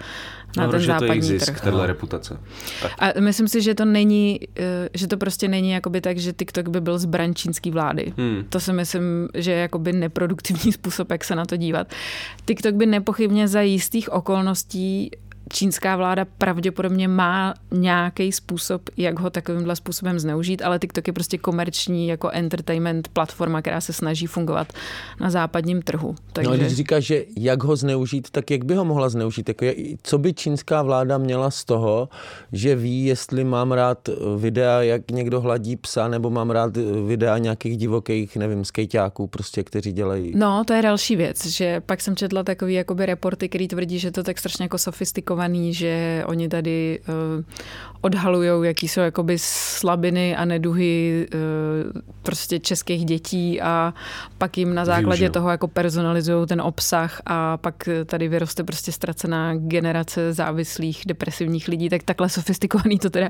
na ten to jejich západní zisk, trh. tahle reputace. Tak. A myslím si, že to není, eh, že to prostě není jakoby tak, že TikTok by byl zbraň čínský vlády. Hmm. To si myslím, že je jakoby neproduktivní způsob, jak se na to dívat. TikTok by nepochybně za jistých okolností čínská vláda pravděpodobně má nějaký způsob, jak ho takovýmhle způsobem zneužít, ale TikTok je prostě komerční jako entertainment platforma, která se snaží fungovat na západním trhu. Takže... No, když říkáš, že jak ho zneužít, tak jak by ho mohla zneužít? Jako, co by čínská vláda měla z toho, že ví, jestli mám rád videa, jak někdo hladí psa, nebo mám rád videa nějakých divokých, nevím, skejťáků, prostě, kteří dělají. No, to je další věc, že pak jsem četla takový jakoby reporty, který tvrdí, že to tak strašně jako sofistikovaný, že oni tady odhalujou, jaký jsou jakoby slabiny a neduhy uh, prostě českých dětí a pak jim na základě Využiju. toho jako personalizují ten obsah a pak tady vyroste prostě ztracená generace závislých depresivních lidí, tak takhle sofistikovaný to teda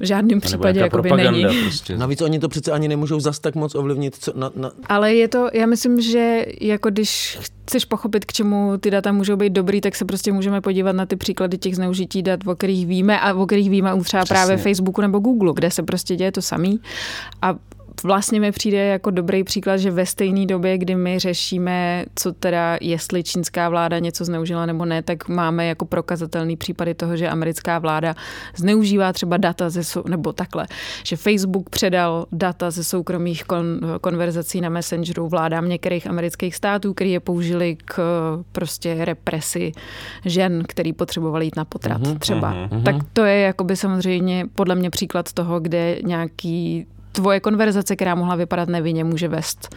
v žádném případě jakoby není. Prostě. Navíc oni to přece ani nemůžou zas tak moc ovlivnit. Co, na, na... Ale je to, já myslím, že jako když chceš pochopit, k čemu ty data můžou být dobrý, tak se prostě můžeme podívat na ty příklady těch zneužití dat, o kterých víme a o kterých víme u třeba Přesně. právě Facebooku nebo Google, kde se prostě děje to samý. A vlastně mi přijde jako dobrý příklad, že ve stejné době, kdy my řešíme, co teda, jestli čínská vláda něco zneužila nebo ne, tak máme jako prokazatelný případy toho, že americká vláda zneužívá třeba data ze, nebo takhle, že Facebook předal data ze soukromých kon, konverzací na Messengeru vládám některých amerických států, který je použili k prostě represi žen, který potřebovali jít na potrat Mhm, třeba. mhm. Tak to je jakoby samozřejmě podle mě příklad toho, kde nějaký tvoje konverzace, která mohla vypadat nevinně, může vést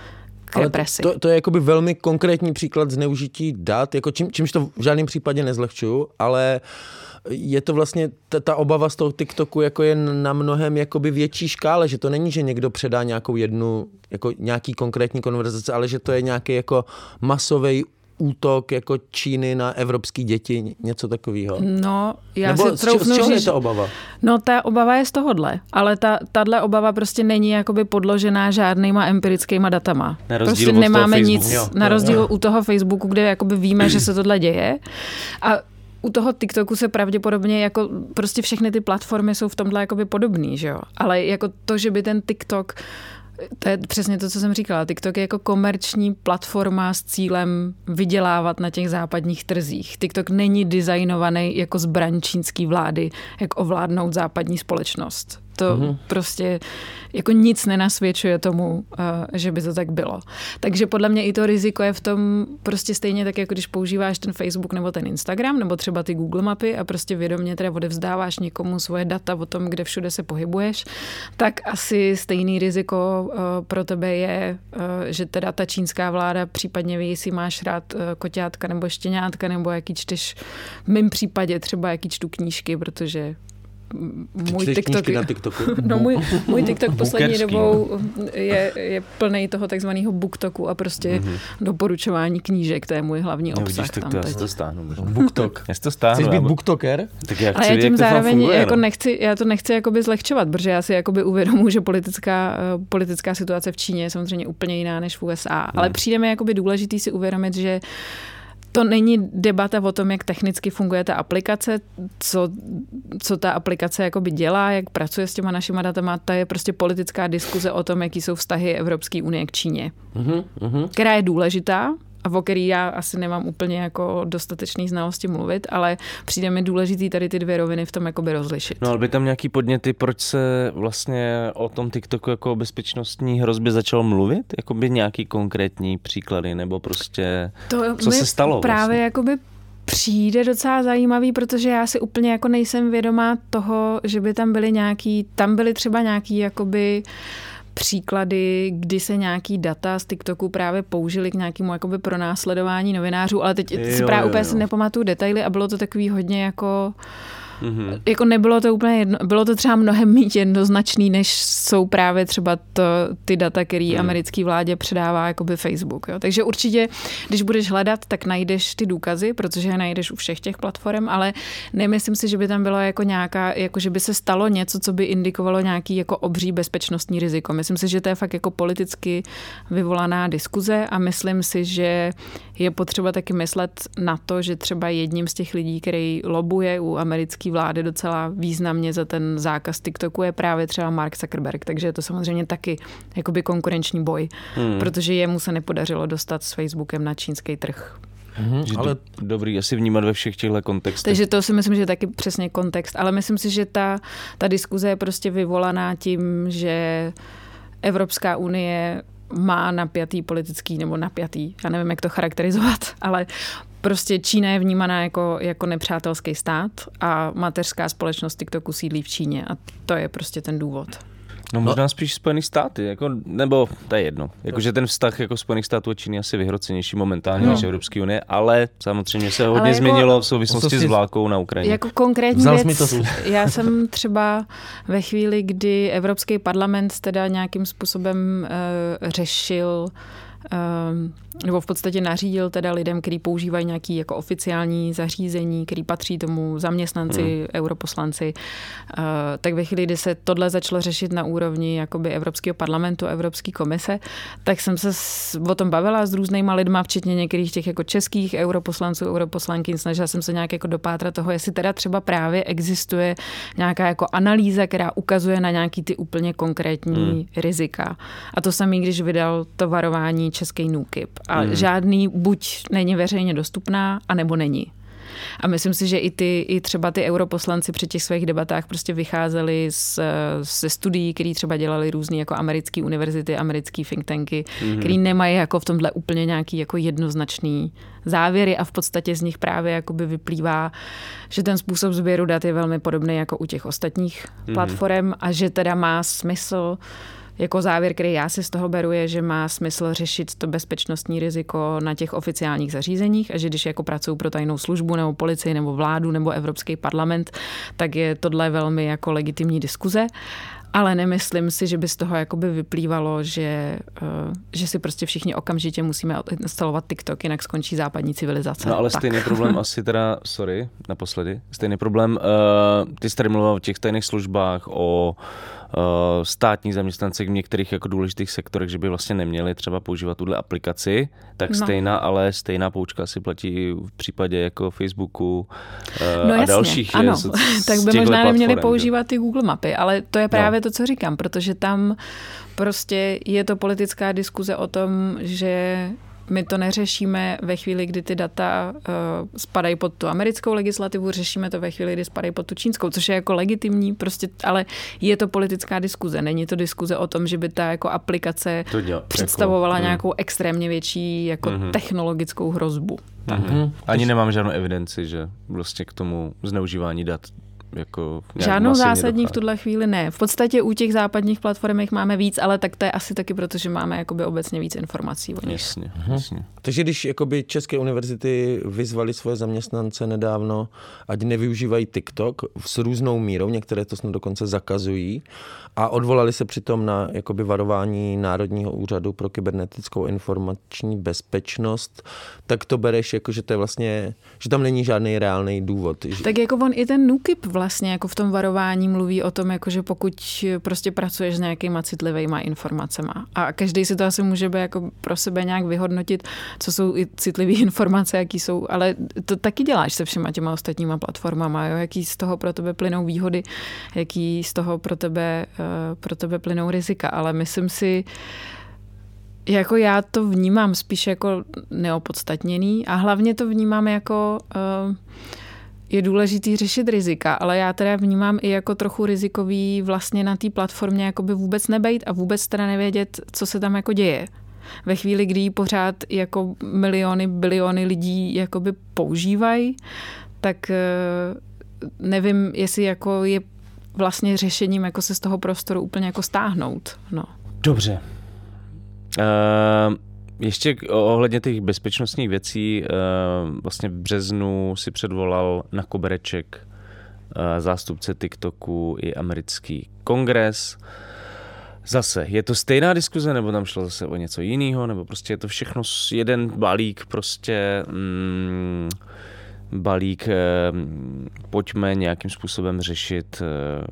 k Ale represi. to, to je jakoby velmi konkrétní příklad zneužití dat, jako čím, čímž to v žádném případě nezlehčuju, ale je to vlastně ta, ta obava z toho TikToku jako je na mnohem jakoby větší škále, že to není, že někdo předá nějakou jednu, jako nějaký konkrétní konverzace, ale že to je nějaký jako masový útok jako Číny na evropský děti, něco takového. No, já Nebo si z, čeho, z troufnu čeho je ta obava? No ta obava je z tohohle, ale ta, tahle obava prostě není jakoby podložená žádnýma empirickýma datama. Na rozdíl prostě od toho nemáme Facebooku. nic, Jo, na jo, rozdíl jo. u toho Facebooku, kde jakoby víme, že se tohle děje. A u toho TikToku se pravděpodobně jako prostě všechny ty platformy jsou v tomhle jakoby podobný, že jo. Ale jako to, že by ten TikTok To je přesně to, co jsem říkala. TikTok je jako komerční platforma s cílem vydělávat na těch západních trzích. TikTok není designovaný jako zbraň čínské vlády, jak ovládnout západní společnost. To mm-hmm. prostě jako nic nenasvědčuje tomu, eh, že by to tak bylo. Takže podle mě i to riziko je v tom prostě stejně tak, jako když používáš ten Facebook nebo ten Instagram, nebo třeba ty Google mapy a prostě vědomě teda odevzdáváš někomu svoje data o tom, kde všude se pohybuješ, tak asi stejný riziko eh, pro tebe je, eh, že teda ta čínská vláda případně ví, jestli máš rád koťátka nebo štěňátka, nebo jaký čteš v mém případě třeba jaký čtu knížky, protože můj TikTok, na TikToku? No, můj, můj TikTok poslední dobou je, je plný toho takzvaného booktoku a prostě mm-hmm. doporučování knížek, to je můj hlavní no, obsah. Vidíš, tak to já si to stáhnu. Booktok. Já si to stáhnu. Chceš být booktoker? Tak já chci, Ale já tím zároveň funguje, jako no. nechci, já to nechci jakoby zlehčovat, protože já si jakoby uvědomuji, že politická, eh, politická situace v Číně je samozřejmě úplně jiná než v USA. Hmm. Ale přijde mi jakoby důležitý si uvědomit, že to není debata o tom, jak technicky funguje ta aplikace, co, co ta aplikace jakoby dělá, jak pracuje s těma našima datama. To je prostě politická diskuze o tom, jaký jsou vztahy Evropské unie k Číně, uh-huh, která je důležitá, o který já asi nemám úplně jako dostatečný znalosti mluvit, ale přijde mi důležitý tady ty dvě roviny v tom jakoby rozlišit. No ale by tam nějaký podněty, proč se vlastně o tom TikToku jako bezpečnostní hrozbě začalo mluvit? Jakoby nějaký konkrétní příklady, nebo prostě to co se stalo? Právě vlastně? jakoby přijde docela zajímavý, protože já si úplně jako nejsem vědomá toho, že by tam byly nějaký, tam byly třeba nějaký jakoby uh, příklady, kdy se nějaký data z TikToku právě použili k nějakému jakoby pronásledování novinářů, ale teď jo, si právě jo, úplně jo. si nepamatuju detaily a bylo to takový hodně jako Mm-hmm. Jako nebylo to úplně jedno, bylo to třeba mnohem méně jednoznačný, než jsou právě třeba to, ty data, který mm. americký vládě předává jakoby Facebook. Jo. Takže určitě, když budeš hledat, tak najdeš ty důkazy, protože je najdeš u všech těch platform, ale nemyslím si, že by tam bylo jako nějaká, jako že by se stalo něco, co by indikovalo nějaký jako obří bezpečnostní riziko. Myslím si, že to je fakt jako politicky vyvolaná diskuze a myslím si, že je potřeba taky myslet na to, že třeba jedním z těch lidí, který lobuje u americké vlády docela významně za ten zákaz TikToku, je právě třeba Mark Zuckerberg. Takže je to samozřejmě taky jakoby konkurenční boj, hmm. protože jemu se nepodařilo dostat s Facebookem na čínský trh. Mm-hmm, ale dobrý, asi vnímat ve všech těchto kontextech. Takže to si myslím, že je taky přesně kontext. Ale myslím si, že ta, ta diskuze je prostě vyvolaná tím, že Evropská unie má napjatý politický nebo napjatý, já nevím, jak to charakterizovat, ale prostě Čína je vnímaná jako, jako nepřátelský stát a mateřská společnost TikToku sídlí v Číně a to je prostě ten důvod. No možná no. spíš Spojených státy, jako, nebo to je jedno. Jakože ten vztah jako Spojených států a Číny je asi vyhrocenější momentálně no. než Evropské unie, ale samozřejmě se hodně jako, změnilo v souvislosti s válkou na Ukrajině. Jako konkrétní Vzal věc, to já jsem třeba ve chvíli, kdy Evropský parlament teda nějakým způsobem uh, řešil uh, nebo v podstatě nařídil teda lidem, kteří používají nějaký jako oficiální zařízení, který patří tomu zaměstnanci, hmm. europoslanci, uh, tak ve chvíli, kdy se tohle začalo řešit na úrovni jakoby Evropského parlamentu, Evropské komise, tak jsem se s, o tom bavila s různýma lidma, včetně některých těch jako českých europoslanců, europoslanky, snažila jsem se nějak jako dopátrat toho, jestli teda třeba právě existuje nějaká jako analýza, která ukazuje na nějaký ty úplně konkrétní hmm. rizika. A to samý, když vydal to varování český NUKIP a hmm. žádný buď není veřejně dostupná, anebo není. A myslím si, že i, ty, i třeba ty europoslanci při těch svých debatách prostě vycházeli z, ze studií, které třeba dělali různé jako americké univerzity, americké think tanky, mm-hmm. který nemají jako v tomhle úplně nějaký jako jednoznačný závěry a v podstatě z nich právě jakoby vyplývá, že ten způsob sběru dat je velmi podobný jako u těch ostatních mm-hmm. platform a že teda má smysl jako závěr, který já si z toho beru, je, že má smysl řešit to bezpečnostní riziko na těch oficiálních zařízeních a že když jako pracují pro tajnou službu nebo policii nebo vládu nebo Evropský parlament, tak je tohle velmi jako legitimní diskuze. Ale nemyslím si, že by z toho jakoby vyplývalo, že, eh, že si prostě všichni okamžitě musíme instalovat TikTok, jinak skončí západní civilizace. No ale tak. stejný problém asi teda, sorry, naposledy, stejný problém, uh, ty jsi tady mluvil o těch tajných službách, o státní zaměstnance v některých jako důležitých sektorech, že by vlastně neměli třeba používat tuhle aplikaci, tak no. stejná, ale stejná poučka si platí v případě jako Facebooku no a jasně, dalších. Ano, tak by možná neměli používat ty Google mapy, ale to je právě no. to, co říkám, protože tam prostě je to politická diskuze o tom, že my to neřešíme ve chvíli, kdy ty data uh, spadají pod tu americkou legislativu, řešíme to ve chvíli, kdy spadají pod tu čínskou, což je jako legitimní, prostě, ale je to politická diskuze. Není to diskuze o tom, že by ta jako aplikace to děl, představovala jako, nějakou extrémně větší jako mm-hmm. technologickou hrozbu. Mm-hmm. Ani nemám žádnou evidenci, že vlastně k tomu zneužívání dat jako Žádnou zásadní dochází. v tuhle chvíli ne. V podstatě u těch západních platform máme víc, ale tak to je asi taky proto, že máme jakoby obecně víc informací o nich. Jasně, mhm. jasně. Takže když jakoby České univerzity vyzvali svoje zaměstnance nedávno, ať nevyužívají TikTok s různou mírou, některé to snad dokonce zakazují, a odvolali se přitom na jakoby varování Národního úřadu pro kybernetickou informační bezpečnost, tak to bereš jako, že to je vlastně, že tam není žádný reálný důvod. Tak jako on i ten NUKIP vlastně jako v tom varování mluví o tom, jako že pokud prostě pracuješ s nějakýma citlivýma informacemi a každý si to asi může být jako pro sebe nějak vyhodnotit, co jsou i citlivé informace, jaký jsou, ale to taky děláš se všema těma ostatníma platformama, jo? jaký z toho pro tebe plynou výhody, jaký z toho pro tebe, uh, pro tebe plynou rizika, ale myslím si, jako já to vnímám spíš jako neopodstatněný a hlavně to vnímám jako uh, je důležitý řešit rizika, ale já teda vnímám i jako trochu rizikový vlastně na té platformě jakoby vůbec nebejt a vůbec teda nevědět, co se tam jako děje. Ve chvíli, kdy ji pořád jako miliony, biliony lidí jakoby používají, tak eh, nevím, jestli jako je vlastně řešením jako se z toho prostoru úplně jako stáhnout. No. Dobře. Uh, ještě ohledně těch bezpečnostních věcí, eh, vlastně v březnu si předvolal na kobereček zástupce TikToku i americký kongres. Zase, je to stejná diskuze, nebo tam šlo zase o něco jiného, nebo prostě je to všechno jeden balík prostě mm, balík, eh, pojďme nějakým způsobem řešit eh,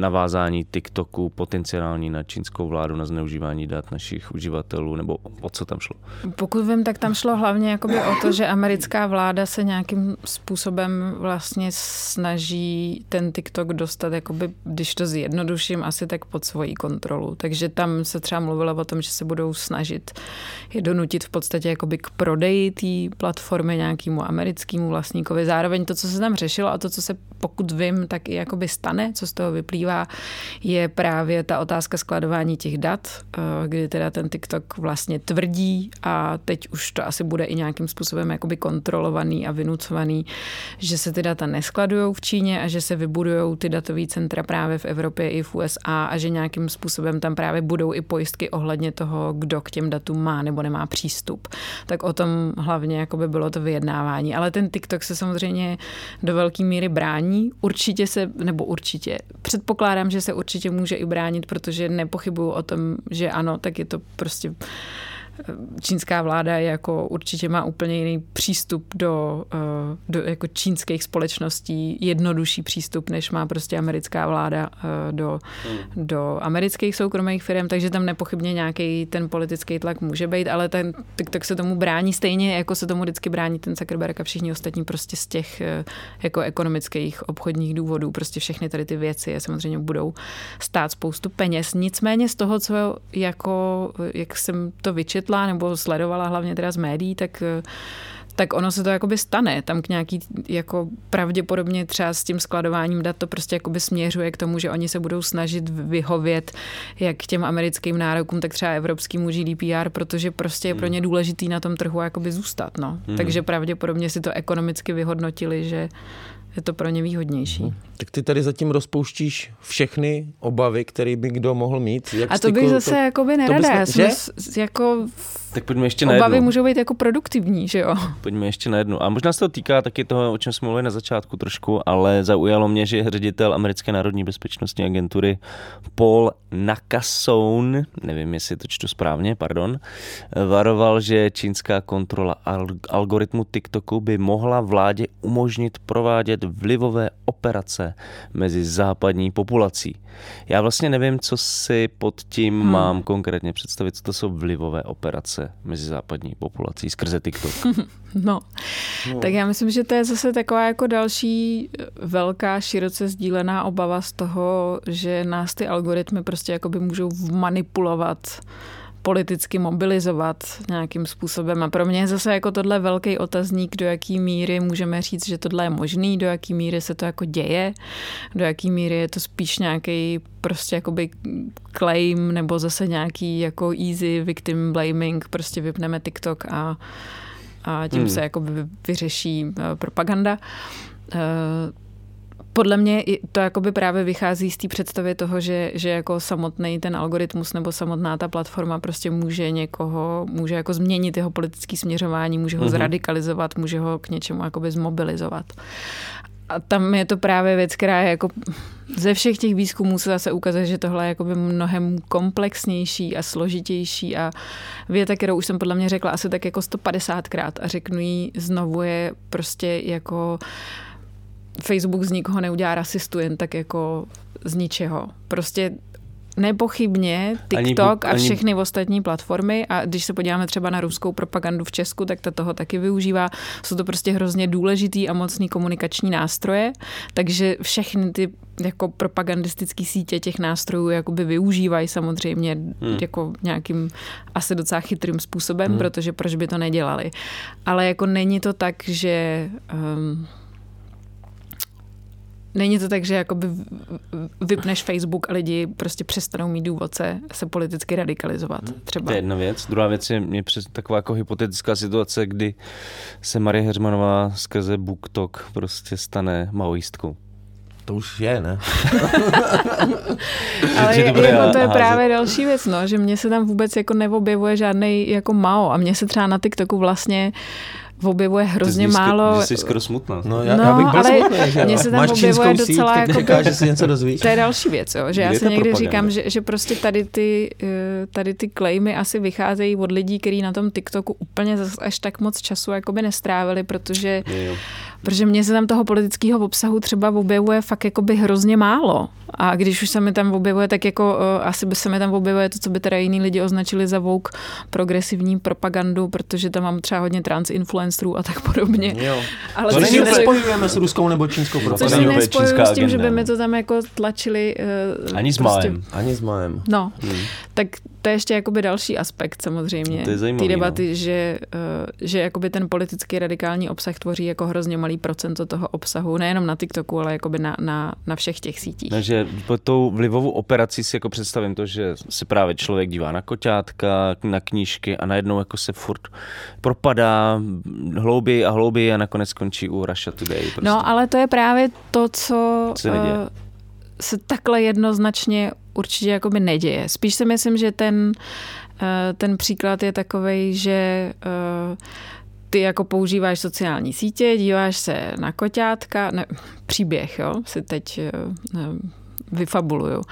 navázání TikToku potenciální na čínskou vládu, na zneužívání dat našich uživatelů, nebo o co tam šlo? Pokud vím, tak tam šlo hlavně jakoby o to, že americká vláda se nějakým způsobem vlastně snaží ten TikTok dostat, jakoby, když to zjednoduším, asi tak pod svoji kontrolu. Takže tam se třeba mluvilo o tom, že se budou snažit je donutit v podstatě jakoby k prodeji té platformy nějakému americkému vlastní zákazníkovi. Zároveň to, co se tam řešilo a to, co se pokud vím, tak i jakoby stane, co z toho vyplývá, je právě ta otázka skladování těch dat, eh, kdy teda ten TikTok vlastně tvrdí a teď už to asi bude i nějakým způsobem jakoby kontrolovaný a vynucovaný, že se ty data neskladují v Číně a že se vybudují ty datové centra právě v Evropě i v USA a že nějakým způsobem tam právě budou i pojistky ohledně toho, kdo k těm datům má nebo nemá přístup. Tak o tom hlavně jakoby bylo to vyjednávání. Ale ten TikTok se samozřejmě do velké míry brání. Určitě se, nebo určitě, předpokládám, že se určitě může i bránit, protože nepochybuju o tom, že ano, tak je to prostě čínská vláda jako určitě má úplně jiný přístup do, eh, do jako čínských společností, jednodušší přístup, než má prostě americká vláda eh, do, hmm. do amerických soukromých firm, takže tam nepochybně nějaký ten politický tlak může být, ale ten TikTok se tomu brání stejně, jako se tomu vždycky brání ten Zuckerberg a všichni ostatní prostě z těch eh, jako ekonomických obchodních důvodů, prostě všechny tady ty věci samozřejmě budou stát spoustu peněz. Nicméně z toho, co jako, jak jsem to vyčetla, četla nebo sledovala hlavně teda z médií, tak tak ono se to jakoby stane. Tam k nějaký, jako pravděpodobně třeba s tím skladováním dat to prostě jakoby směřuje k tomu, že oni se budou snažit vyhovět jak těm americkým nárokům, tak třeba evropským GDPR, protože prostě je pro ně důležitý na tom trhu jakoby zůstat. No. Hmm. Takže pravděpodobně si to ekonomicky vyhodnotili, že je to pro ně výhodnější. Hmm. Tak ty tady zatím rozpouštíš všechny obavy, které by kdo mohl mít. Jak a to bych zase to, jakoby nerada. Jsme, že? jako tak pojďme ještě na Obavy můžou být jako produktivní, že jo? Pojďme ještě na jednu. A možná se to týká taky toho, o čem jsme mluvili na začátku trošku, ale zaujalo mě, že ředitel Americké národní bezpečnostní agentury Paul Nakasone, nevím, jestli to čtu správně, pardon, varoval, že čínská kontrola algoritmu TikToku by mohla vládě umožnit provádět vyvíjet vlivové operace mezi západní populací. Já vlastně nevím, co si pod tím hmm. mám konkrétně představit, co to jsou vlivové operace mezi západní populací skrze TikTok. No. no, tak já myslím, že to je zase taková jako další velká, široce sdílená obava z toho, že nás ty algoritmy prostě jakoby můžou manipulovat politicky mobilizovat nějakým způsobem. A pro mě je zase jako tohle velký otazník, do jaký míry můžeme říct, že tohle je možný, do jaký míry se to jako děje, do jaký míry je to spíš nějaký prostě jakoby claim nebo zase nějaký jako easy victim blaming, prostě vypneme TikTok a, a tím hmm. se jako vyřeší eh, propaganda. Eh, podle mě to jakoby právě vychází z té představy toho, že, že jako samotný ten algoritmus nebo samotná ta platforma prostě může někoho, může jako změnit jeho politické směřování, může ho mm-hmm. zradikalizovat, může ho k něčemu jakoby zmobilizovat. A tam je to právě věc, která je jako ze všech těch výzkumů se zase ukazuje, že tohle je jakoby mnohem komplexnější a složitější a věta, kterou už jsem podle mě řekla asi tak jako 150krát a řeknu ji znovu je prostě jako Facebook z nikoho neudělá rasistu jen tak jako z ničeho. Prostě Nepochybně TikTok ani, a všechny ani... ostatní platformy a když se podíváme třeba na ruskou propagandu v Česku, tak ta toho taky využívá. Jsou to prostě hrozně důležitý a mocný komunikační nástroje, takže všechny ty jako propagandistické sítě těch nástrojů jakoby využívají samozřejmě hmm. jako nějakým asi docela chytrým způsobem, hmm. protože proč by to nedělali. Ale jako není to tak, že um, Není to tak, že jakoby vypneš Facebook a lidi prostě přestanou mít důvod se, se politicky radikalizovat. Třeba. To je jedna věc. Druhá věc je mě přes taková jako hypotetická situace, kdy se Marie Heřmanová skrze BookTok prostě stane maoistkou. To už je, ne? Ale je, to, jako to je právě další věc, no, že mně se tam vůbec jako neobjevuje žádný jako Mao a mně se třeba na TikToku vlastně objevuje hrozně ty málo. Jsi skoro smutná. No, já, no, já bych byl ale smutný, že mně se tam Máš objevuje docela síť, jako říká, že si něco dozvíš. To je další věc, jo, že já si někdy propaganda? říkám, že, že prostě tady ty, eh, tady ty claimy asi vycházejí od lidí, kteří na tom TikToku úplně až tak moc času jakoby nestrávili, protože, protože mně se tam toho politického obsahu třeba objevuje fakt jakoby hrozně málo. A když už se mi tam objevuje, tak jako uh, asi by se mi tam objevuje to, co by teda jiní lidi označili za vouk progresivní propagandu, protože tam mám třeba hodně transinfluencerů a tak podobně. Jo. Ale to není nespojujeme s ruskou nebo čínskou propagandou. Což si nespojuju s tím, že by mi to tam jako tlačili. Uh, Ani s prostě, májem. Ani s májem. No, hmm. tak to je ještě jakoby další aspekt samozřejmě. Té debaty, no. že, uh, že jakoby ten politický radikální obsah tvoří jako hrozně malý procento toho obsahu, nejenom na TikToku, ale jakoby na, na, na všech těch sítích. No, že po tou vlivovou operací si jako představím to, že se právě člověk dívá na koťátka, na knížky a najednou jako se furt propadá hlouběji a hlouběji a nakonec skončí u Russia Today. Prostě. No, ale to je právě to, co, co uh, se takhle jednoznačně určitě jakoby neděje. Spíš si myslím, že ten, uh, ten příklad je takový, že uh, ty jako používáš sociální sítě, díváš se na koťátka, ne, příběh, jo, si teď ne, vyfabuluju.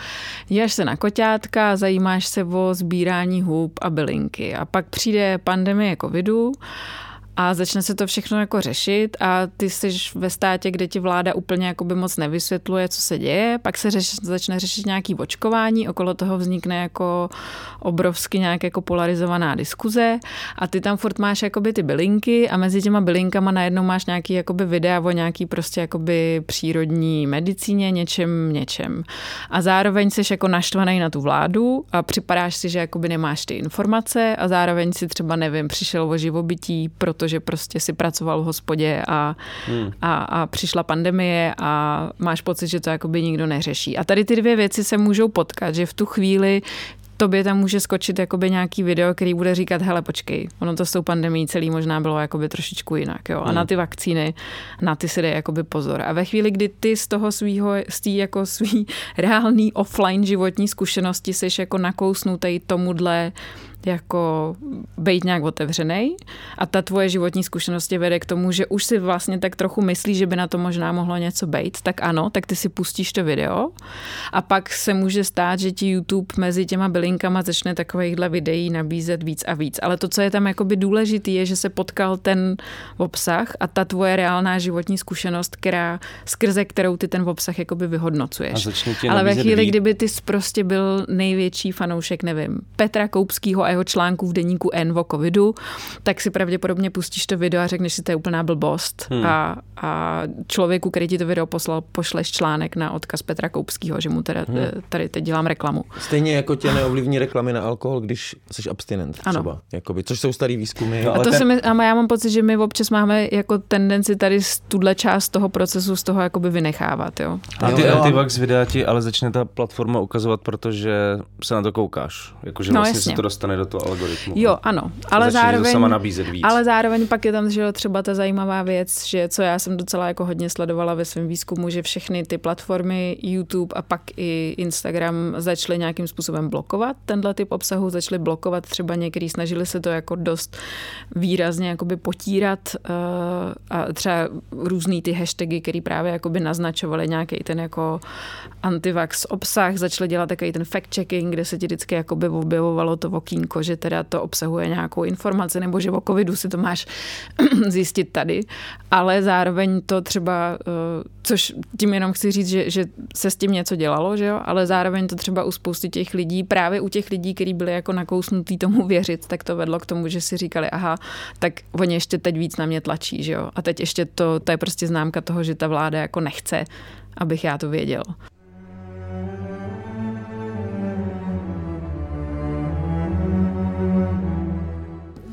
Díváš se na koťátka, zajímáš se o sbírání hub a bylinky a pak přijde pandemie covidu a začne se to všechno jako řešit a ty jsi ve státě, kde ti vláda úplně jako by moc nevysvětluje, co se děje, pak se řeš, začne řešit nějaký očkování, okolo toho vznikne jako obrovsky nějak jako polarizovaná diskuze a ty tam furt máš jakoby ty bylinky a mezi těma bylinkama najednou máš nějaký jakoby videa o nějaký prostě jakoby přírodní medicíně, něčem, něčem. A zároveň jsi jako naštvaný na tu vládu a připadáš si, že jakoby nemáš ty informace a zároveň si třeba nevím, přišel o živobytí, protože že prostě si pracoval v hospodě a, hmm. a, a přišla pandemie a máš pocit, že to jakoby nikdo neřeší. A tady ty dvě věci se můžou potkat, že v tu chvíli tobě tam může skočit jakoby nějaký video, který bude říkat, hele, počkej, ono to s tou pandemí celý možná bylo jakoby trošičku jinak, jo. A hmm. na ty vakcíny, na ty si dej jakoby pozor. A ve chvíli, kdy ty z toho svýho, z té jako svý reálný offline životní zkušenosti jsi jako nakousnutý tomuhle jako být nějak otevřený a ta tvoje životní zkušenost tě vede k tomu, že už si vlastně tak trochu myslíš, že by na to možná mohlo něco být, tak ano, tak ty si pustíš to video a pak se může stát, že ti YouTube mezi těma bylinkama začne takovýchhle videí nabízet víc a víc. Ale to, co je tam jakoby důležitý, je, že se potkal ten obsah a ta tvoje reálná životní zkušenost, která, skrze kterou ty ten obsah jakoby vyhodnocuješ. Ale ve chvíli, víc. kdyby ty prostě byl největší fanoušek, nevím, Petra Koupskýho a jeho článků v deníku N o covidu, tak si pravděpodobně pustíš to video a řekneš si, to je úplná blbost. Hmm. A, a člověku, který ti to video poslal, pošleš článek na odkaz Petra Koupskýho, že mu teda, hmm. tady teď dělám reklamu. Stejně jako tě neovlivní reklamy na alkohol, když jsi abstinent třeba. Ano. Jakoby, což jsou starý výzkumy. No, a, to ten... mi, a já mám pocit, že my občas máme jako tendenci tady tuhle část toho procesu z toho jakoby vynechávat. Jo. A ty antivax videa ti ale začne ta platforma ukazovat, protože se na to koukáš. Jakože no, vlastně jasně. se to dostane do toho algoritmu. Jo, ano. Ale zároveň, sama nabízet víc. ale zároveň pak je tam že třeba ta zajímavá věc, že co já jsem docela jako hodně sledovala ve svém výzkumu, že všechny ty platformy YouTube a pak i Instagram začaly nějakým způsobem blokovat tenhle typ obsahu, začaly blokovat třeba některý, snažili se to jako dost výrazně jakoby potírat uh, a třeba různý ty hashtagy, které právě jakoby naznačovaly nějaký ten jako antivax obsah, začaly dělat takový ten fact-checking, kde se ti vždycky jakoby objevovalo to okýnko, že teda to obsahuje nějakou informaci, nebo že o covidu si to máš zjistit tady, ale zároveň to třeba, uh, což tím jenom chci říct, že, že se s tím něco dělalo, že jo, ale zároveň to třeba u spousty těch lidí, právě u těch lidí, kteří byli jako nakousnutí tomu věřit, tak to vedlo k tomu, že si říkali, aha, tak oni ještě teď víc na mě tlačí, že jo, a teď ještě to, to je prostě známka toho, že ta vláda jako nechce, abych já to věděl.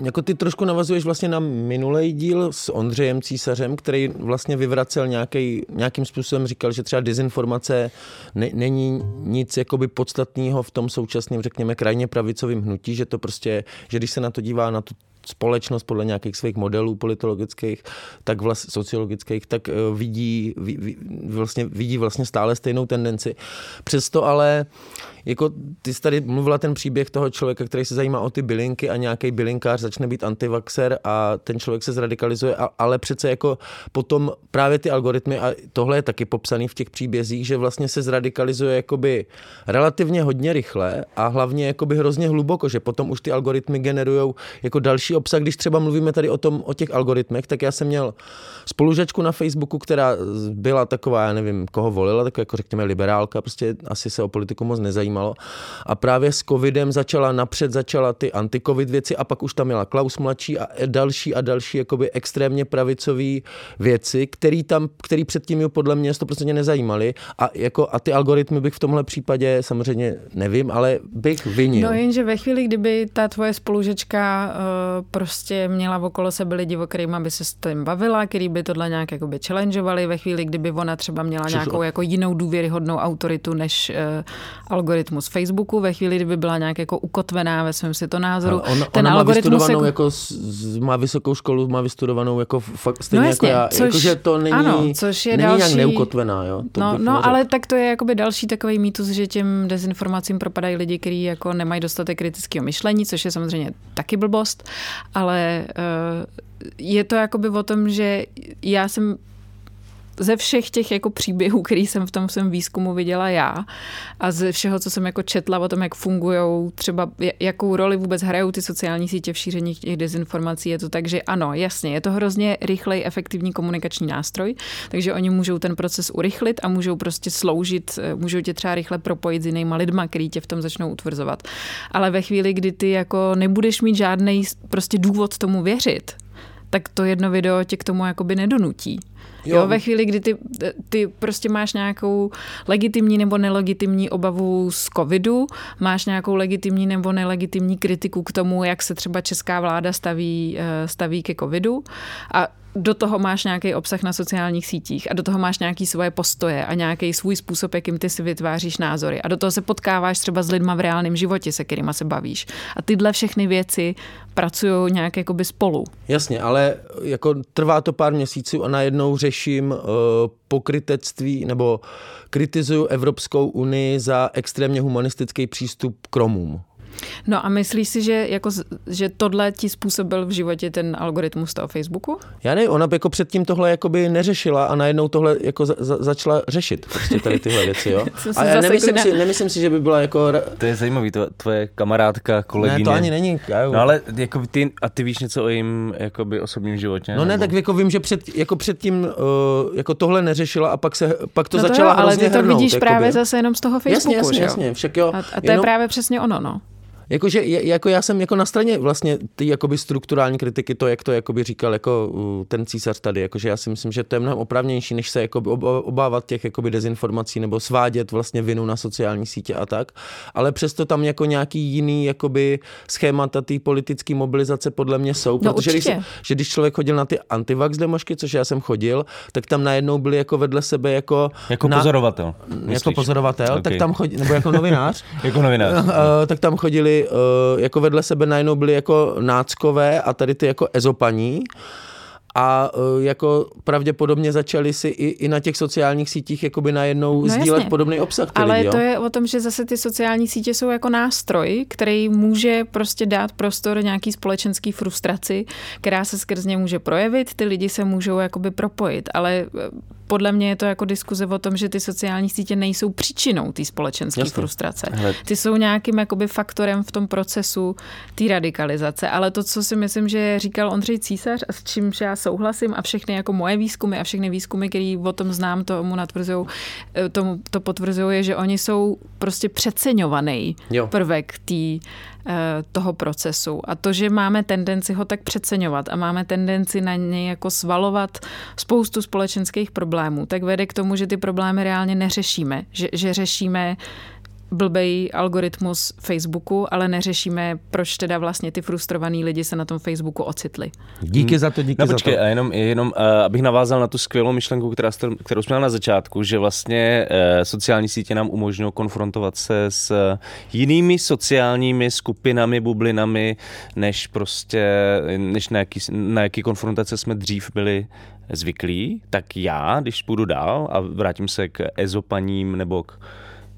Jako ty trošku navazuješ vlastně na minulý díl s Ondřejem Císařem, který vlastně vyvracel nějaký, nějakým způsobem, říkal, že třeba dezinformace ne, není nic jakoby podstatného v tom současném, řekněme, krajně pravicovém hnutí, že to prostě, že když se na to dívá na tu společnost podle nějakých svých modelů politologických, tak vlastně sociologických, tak eh, vidí, ví, vlastně, vidí vlastně stále stejnou tendenci. Přesto ale jako ty jsi tady mluvila ten příběh toho člověka, který se zajímá o ty bylinky a nějaký bylinkář začne být antivaxer a ten člověk se zradikalizuje, ale přece jako potom právě ty algoritmy, a tohle je taky popsaný v těch příbězích, že vlastně se zradikalizuje jakoby relativně hodně rychle a hlavně jakoby hrozně hluboko, že potom už ty algoritmy generují jako další obsah. Když třeba mluvíme tady o tom, o těch algoritmech, tak já jsem měl spolužačku na Facebooku, která byla taková, já nevím, koho volila, tak jako řekněme liberálka, prostě asi se o politiku moc nezajímá zajímalo. A právě s covidem začala napřed, začala ty antikovid věci a pak už tam měla Klaus mladší a další a další jakoby extrémně pravicové věci, který tam, který předtím ji podle mě 100% nezajímaly a, jako, a ty algoritmy bych v tomhle případě samozřejmě nevím, ale bych vinil. No jenže ve chvíli, kdyby ta tvoje spolužečka uh, prostě měla okolo sebe lidi, o kterým by se s tím bavila, který by tohle nějak jakoby challengeovali, ve chvíli, kdyby ona třeba měla Což nějakou jako jinou důvěryhodnou autoritu než uh, algoritmus Facebooku ve chvíli, kdyby byla nějak jako ukotvená ve svém světonázoru. On, ten ona algoritmus má vystudovanou jako, jako, má vysokou školu, má vystudovanou jako fakt stejně no jasně, jako já. Což, jakože to není, ano, což je není další, nějak neukotvená. Jo? To no, no ale tak to je jakoby další takový mýtus, že těm dezinformacím propadají lidi, kteří jako nemají dostatek kritického myšlení, což je samozřejmě taky blbost, ale uh, je to jakoby o tom, že já jsem ze všech těch jako příběhů, který jsem v tom svém výzkumu viděla já a ze všeho, co jsem jako četla o tom, jak fungují, třeba jakou roli vůbec hrajou ty sociální sítě v šíření těch dezinformací, je to tak, že ano, jasně, je to hrozně rychlej, efektivní komunikační nástroj, takže oni můžou ten proces urychlit a můžou prostě sloužit, eh, můžou tě třeba rychle propojit s jinýma lidma, který tě v tom začnou utvrzovat. Ale ve chvíli, kdy ty jako nebudeš mít žádný prostě důvod tomu věřit, tak to jedno video tě k tomu jakoby nedonutí. Jo. jo, ve chvíli, kdy ty, ty prostě máš nějakou legitimní nebo nelegitimní obavu z covidu, máš nějakou legitimní nebo nelegitimní kritiku k tomu, jak se třeba česká vláda staví, eh, staví ke covidu a do toho máš nějaký obsah na sociálních sítích a do toho máš nějaký svoje postoje a nějaký svůj způsob, jakým ty si vytváříš názory. A do toho se potkáváš třeba s lidma v reálném životě, se kterými se bavíš. A tyhle všechny věci pracují nějak jakoby spolu. Jasně, ale jako trvá to pár měsíců a najednou řeším uh, pokrytectví nebo kritizuju Evropskou unii za extrémně humanistický přístup k Romům. No a myslíš si, že, jako, že tohle ti způsobil v životě ten algoritmus toho Facebooku? Já ne, ona jako předtím tohle jakoby neřešila a najednou tohle jako za, za, začala řešit prostě tady tyhle věci, jo. a já nemyslím si, nemyslím si, že by byla jako... To je zajímavý, to, tvoje kamarádka, kolegyně. Ne, to ani není. No ale jako ty, a ty víš něco o jejím jakoby, osobním životě? No ne, nebo? tak jako vím, že před, jako předtím uh, jako tohle neřešila a pak se pak to no začala to jo, ale ty to hrnout, vidíš jakoby. právě zase jenom z toho Facebooku, jasně, jasně, že jo? jasně, však jo. A, a to jenom... je právě přesně ono, no. Jakože jako já jsem jako na straně vlastně ty jakoby strukturální kritiky, to, jak to jakoby říkal jako ten císař tady, jakože já si myslím, že to je mnohem opravnější, než se jakoby obávat těch jakoby dezinformací nebo svádět vlastně vinu na sociální sítě a tak. Ale přesto tam jako nějaký jiný jakoby schémata té politické mobilizace podle mě jsou. No protože když, že když člověk chodil na ty antivax demošky, což já jsem chodil, tak tam najednou byli jako vedle sebe jako... Jako na, pozorovatel. Myslíš? Jako pozorovatel, okay. tak tam chodili, nebo jako novinář. jako novinář. tak tam chodili uh, jako vedle sebe najednou byli jako náckové a tady ty jako ezopaní a uh, jako pravděpodobně začali si i, i na těch sociálních sítích jakoby najednou no sdílet jasně. podobný obsah. Ale lidi, to jo? je o tom, že zase ty sociální sítě jsou jako nástroj, který může prostě dát prostor nějaký společenský frustraci, která se skrz ně může projevit, ty lidi se můžou jakoby propojit, ale podle mě je to jako diskuze o tom, že ty sociální sítě nejsou příčinou té společenské frustrace. Hele. Ty jsou nějakým jakoby faktorem v tom procesu té radikalizace, ale to, co si myslím, že říkal Ondřej Císař a s čímž já souhlasím a všechny jako moje výzkumy a všechny výzkumy, které o tom znám, tomu natvrzují, eh, tomu to potvrzují, je, že oni jsou prostě přeceňovaný jo. prvek té Eh, toho procesu. A to, že máme tendenci ho tak přeceňovat a máme tendenci na něj jako svalovat spoustu společenských problémů, tak vede k tomu, že ty problémy reálně neřešíme. Že, že řešíme blbej algoritmus Facebooku, ale neřešíme, proč teda vlastně ty frustrovaný lidi se na tom Facebooku ocitli. Díky za to, díky no, za počkej, to. A jenom, jenom uh, abych navázal na tu skvělou myšlenku, která kterou jsme měli na začátku, že vlastně uh, sociální sítě nám umožňují konfrontovat se s uh, jinými sociálními skupinami, bublinami, než prostě, než na jaký, na jaký konfrontace jsme dřív byli zvyklí, tak já, když půjdu dál a vrátím se k ezopaním nebo k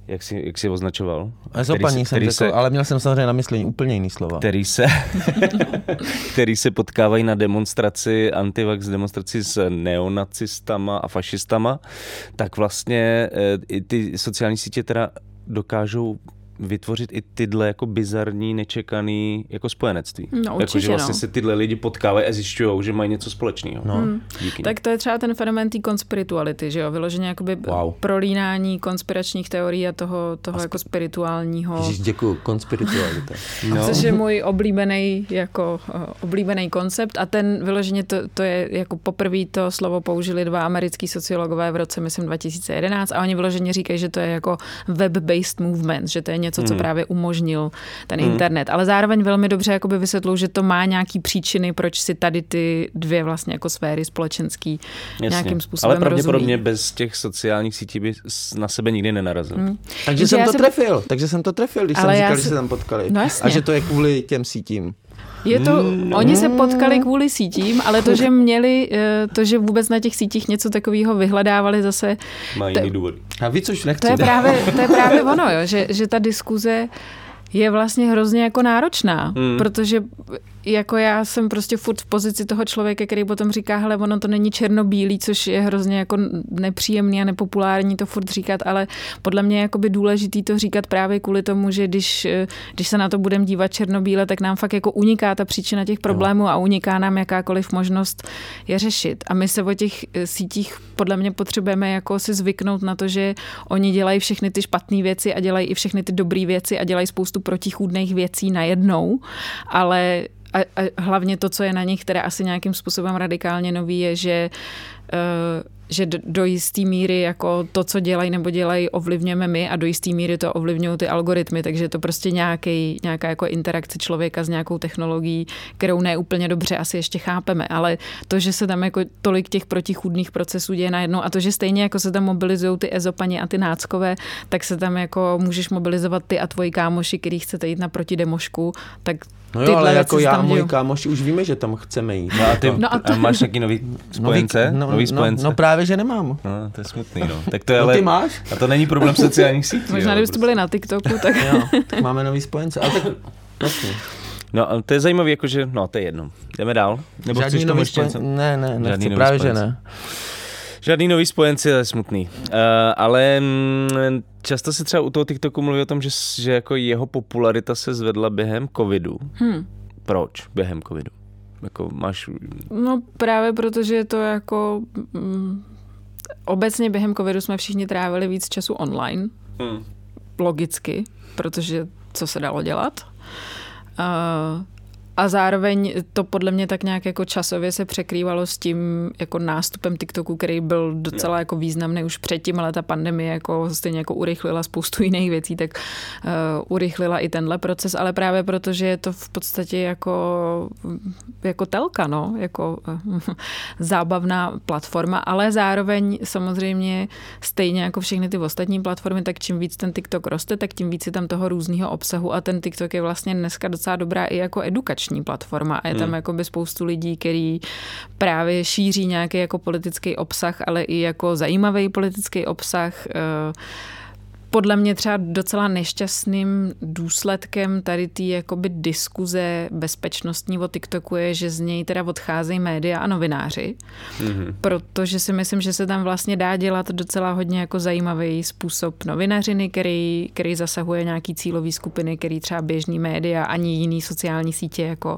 jak jsi, jak jsi označoval? Ezopaní jsem řekl, se, ale měl jsem samozřejmě na mysli úplně jiný slova. Který se, který se potkávají na demonstraci, antivax demonstraci s neonacistama a fašistama, tak vlastně eh, i ty sociální sítě teda dokážou vytvořit i tyhle jako bizarní, nečekaný jako spojenectví. No, určitě, jako, že vlastně no. se tyhle lidi potkávají a zjišťují, že mají něco společného. No. Hmm. Tak to je třeba ten fenomén té konspirituality, že jo? Vyloženě jakoby wow. prolínání konspiračních teorií a toho, toho Asp... jako spirituálního. Ježiš, děkuju, konspiritualita. no. Což je můj oblíbený jako uh, oblíbený koncept a ten vyloženě to, to je jako poprvé to slovo použili dva americký sociologové v roce, myslím, 2011 a oni vyloženě říkají, že to je jako web-based movement, že to je něco, co hmm. právě umožnil ten hmm. internet. Ale zároveň velmi dobře jakoby vysvětlou, že to má nějaký příčiny, proč si tady ty dvě vlastně jako sféry společenský Jasně. nějakým způsobem Ale pravděpodobně rozumí. bez těch sociálních sítí by na sebe nikdy nenarazil. Hmm. Takže jsem to jsem... trefil, takže jsem to trefil, když Ale jsem říkal, si... že se tam potkali. No a že to je kvůli těm sítím. Je to, mm. oni se potkali kvůli sítím, ale to, že měli, eh, to, že vůbec na těch sítích něco takového vyhledávali zase... Má jiný důvod. A víc už nechci. To je právě, to je právě ono, jo, že, že ta diskuze je vlastně hrozně jako náročná, mm. protože jako já jsem prostě furt v pozici toho člověka, který potom říká, hele, ono to není černobílý, což je hrozně jako nepříjemný a nepopulární to furt říkat, ale podle mě je jakoby důležitý to říkat právě kvůli tomu, že když, když se na to budeme dívat černobíle, tak nám fakt jako uniká ta příčina těch problémů a uniká nám jakákoliv možnost je řešit. A my se o těch eh, sítích podle mě potřebujeme jako si zvyknout na to, že oni dělají všechny ty špatné věci a dělají i všechny ty dobré věci a dělají spoustu protichůdných věcí najednou, ale a, a hlavně to, co je na nich, které asi nějakým způsobem radikálně nový, je, že uh, že do jisté míry jako to, co dělají nebo dělají, ovlivňujeme my a do jisté míry to ovlivňují ty algoritmy, takže je to prostě nějaký, nějaká jako interakce člověka s nějakou technologií, kterou ne úplně dobře asi ještě chápeme, ale to, že se tam jako tolik těch protichůdných procesů děje najednou a to, že stejně jako se tam mobilizují ty ezopani a ty náckové, tak se tam jako můžeš mobilizovat ty a tvoji kámoši, který chcete jít na protidemošku, tak No jo, ale jako já a můj dějou. kámoš už víme, že tam chceme jít. No a, ty, No a a, to- máš taky nový spojence? no, nový no, spojence? no, právě, že nemám. No, to je smutný, no. Tak to je No ale... ty máš? A to není problém sociálních sítí. Možná, kdybyste prostě. byli na TikToku, tak Jo, tak máme nový spojence. Ale tak. No, a to je zajímavé, jakože, no, to je jedno. Jdeme dál? Nebo chceš Žádný tomu nový ještě něco? spojence. Ne, ne, nechci, nový právě, že spojenci. ne. Žádný nový spojenci, to je smutný. Uh, ale mm, často se třeba u toho TikToku mluví o tom, že, že jako jeho popularita se zvedla během covidu. Hmm. Proč během covidu? Jako máš... No právě protože je to jako... Mm, obecně během covidu jsme všichni trávili víc času online. Hmm. Logicky, protože co se dalo dělat. Uh, a zároveň to podle mě tak nějak jako časově se překrývalo s tím jako nástupem TikToku, který byl docela jako významný už předtím, ale ta pandemie jako stejně jako urychlila spoustu jiných věcí, tak uh, urychlila i tenhle proces, ale právě protože je to v podstatě jako, jako telka, no, jako uh, zábavná platforma, ale zároveň samozřejmě stejně jako všechny ty ostatní platformy, tak čím víc ten TikTok roste, tak tím víc je tam toho různého obsahu. A ten TikTok je vlastně dneska docela dobrá i jako edukační platforma a je tam Hmm. jakoby spoustu lidí, který právě šíří nějaký jako politický obsah, ale i jako zajímavý politický obsah. eh, podle mě třeba docela nešťastným důsledkem tady té jakoby diskuze bezpečnostní o TikToku je, že z něj teda odcházejí média a novináři, Mhm. protože si myslím, že se tam vlastně dá dělat docela hodně jako zajímavý způsob novinařiny, který, který zasahuje nějaký cílový skupiny, který třeba běžný média ani jiný sociální sítě jako